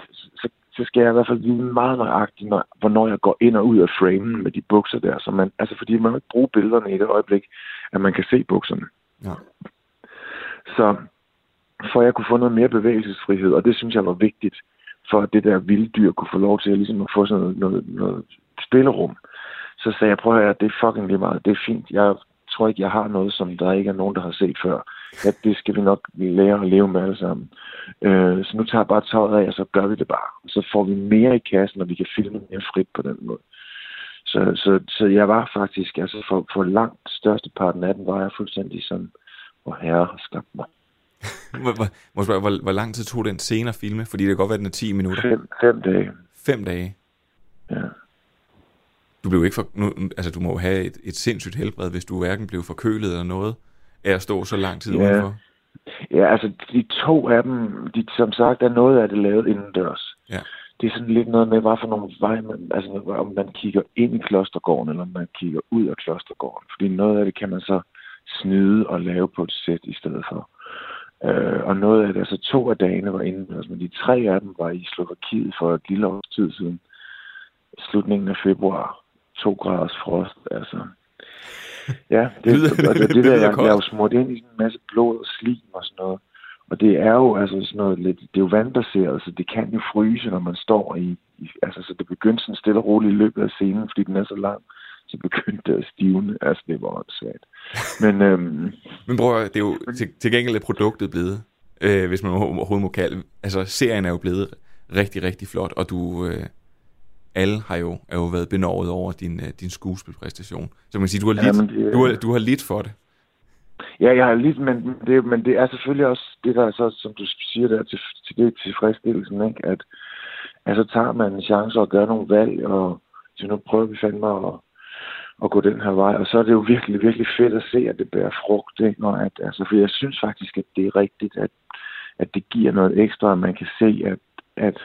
så, skal jeg i hvert fald vide meget nøjagtigt, når, hvornår jeg går ind og ud af framen med de bukser der. Så man, altså fordi man ikke bruge billederne i det øjeblik, at man kan se bukserne. Ja. Så for at jeg kunne få noget mere bevægelsesfrihed, og det synes jeg var vigtigt, for at det der vilde dyr kunne få lov til at, ligesom at få sådan noget, noget, noget spillerum, så sagde jeg, prøv at høre, det er fucking lige meget. Det er fint. Jeg tror ikke, jeg har noget, som der ikke er nogen, der har set før. Ja, det skal vi nok lære at leve med alle sammen. Øh, så nu tager jeg bare tøjet af, og så gør vi det bare. Så får vi mere i kassen, og vi kan filme mere frit på den måde. Så, så, så jeg var faktisk, altså for, for langt største parten af den, var jeg fuldstændig sådan, hvor herre har skabt mig. Hvor, hvor, spørge, hvor, hvor lang tid tog den scene at filme? Fordi det kan godt være, at den er 10 minutter. Fem, fem dage. Fem dage? Ja. Du blev ikke for, nu, altså du må jo have et, et sindssygt helbred, hvis du hverken blev forkølet eller noget, af at stå så lang tid Ja. udenfor. Ja, altså de to af dem, de, som sagt, er noget af det lavet indendørs. Ja. Det er sådan lidt noget med, hvad for nogle vej man, altså om man kigger ind i klostergården, eller om man kigger ud af klostergården. Fordi noget af det kan man så snyde og lave på et sæt i stedet for. Øh, og noget af det, altså to af dagene var indendørs, men de tre af dem var i Slovakiet for et lille års tid siden. Slutningen af februar. To graders frost, altså. Ja, det, Lyder- og det, det det, det der, jeg, jeg er jo smurt ind i en masse blod og slim og sådan noget. Og det er jo altså sådan noget lidt, det er jo vandbaseret, så det kan jo fryse, når man står i, i altså så det begyndte sådan stille og roligt i løbet af scenen, fordi den er så lang, så begyndte det at stivne. Altså det var åndssvagt. Men øhm, Men bror, det er jo til, til gengæld er produktet blevet, øh, hvis man overhovedet må kalde Altså, serien er jo blevet rigtig, rigtig flot, og du... Øh, alle har jo, er jo været benovet over din, øh, din skuespilpræstation. Så man kan sige, du har, Ja, lidt, men det- du har, du har lidt for det. Ja, jeg har lidt, men det, men det er selvfølgelig også det, der er så, som du siger der, til, til det tilfredsstillelsen, ikke? At, at så tager man en chance og gør nogle valg, og så nu prøver vi fandme at, at gå den her vej. Og så er det jo virkelig, virkelig fedt at se, at det bærer frugt, ikke? Og at, altså, for jeg synes faktisk, at det er rigtigt, at, at det giver noget ekstra, at man kan se, at, at,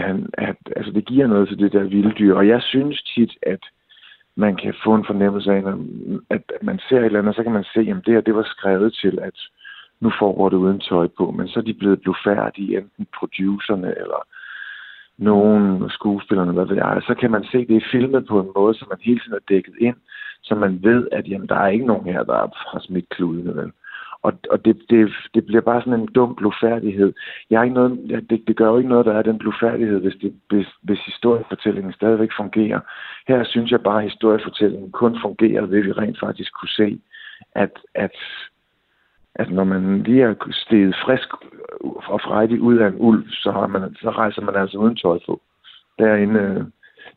han, at altså, det giver noget til det der vilde dyr. Og jeg synes tit, at man kan få en fornemmelse af, at man ser et eller andet, så kan man se, at det her, det var skrevet til, at nu foregår det uden tøj på, men så er de blevet blufærdige, enten producerne eller nogen skuespillerne, hvad ved jeg. Så kan man se, at det er filmet på en måde, så man hele tiden er dækket ind, så man ved, at jamen, der er ikke nogen her, der har smidt kludene, vel? Og, og det, det, det bliver bare sådan en dum blufærdighed. Jeg er ikke noget, ja, det, det gør jo ikke noget, der er den blufærdighed, hvis, det, hvis, hvis historiefortællingen stadigvæk fungerer. Her synes jeg bare, at historiefortællingen kun fungerer, ved vi rent faktisk kunne se, at, at, at når man lige er steget frisk og frejdig ud af en ulv, så, har man, så rejser man altså uden tøj på. Derinde, øh,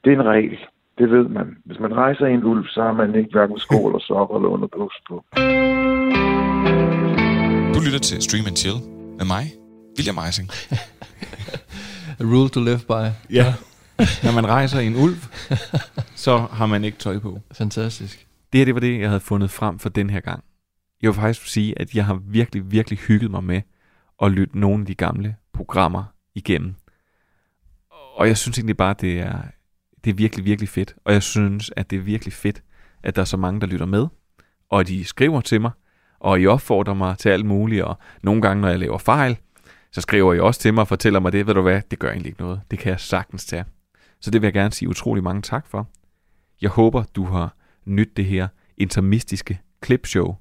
det er en regel. Det ved man. Hvis man rejser i en ulv, så har man ikke hverken sko eller sokker eller underbukser på. Du lytter til Stream and Chill med mig, William Eising. A rule to live by. Ja. Når man rejser i en ulv, så har man ikke tøj på. Fantastisk. Det her, det var det, jeg havde fundet frem for den her gang. Jeg vil faktisk sige, at jeg har virkelig, virkelig hygget mig med at lytte nogle af de gamle programmer igennem. Og jeg synes egentlig bare, det er, det er virkelig, virkelig fedt. Og jeg synes, at det er virkelig fedt, at der er så mange, der lytter med. Og I skriver til mig, og I opfordrer mig til alt muligt. Og nogle gange, når jeg laver fejl, så skriver I også til mig og fortæller mig det. Ved du hvad, det gør egentlig ikke noget. Det kan jeg sagtens tage. Så det vil jeg gerne sige utrolig mange tak for. Jeg håber, du har nydt det her intermistiske klipshow.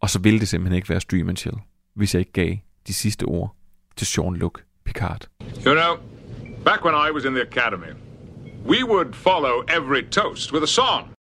Og så ville det simpelthen ikke være Stream and Chill, hvis jeg ikke gav de sidste ord til Jean-Luc Picard. You know, back when I was in the academy, we would follow every toast with a song.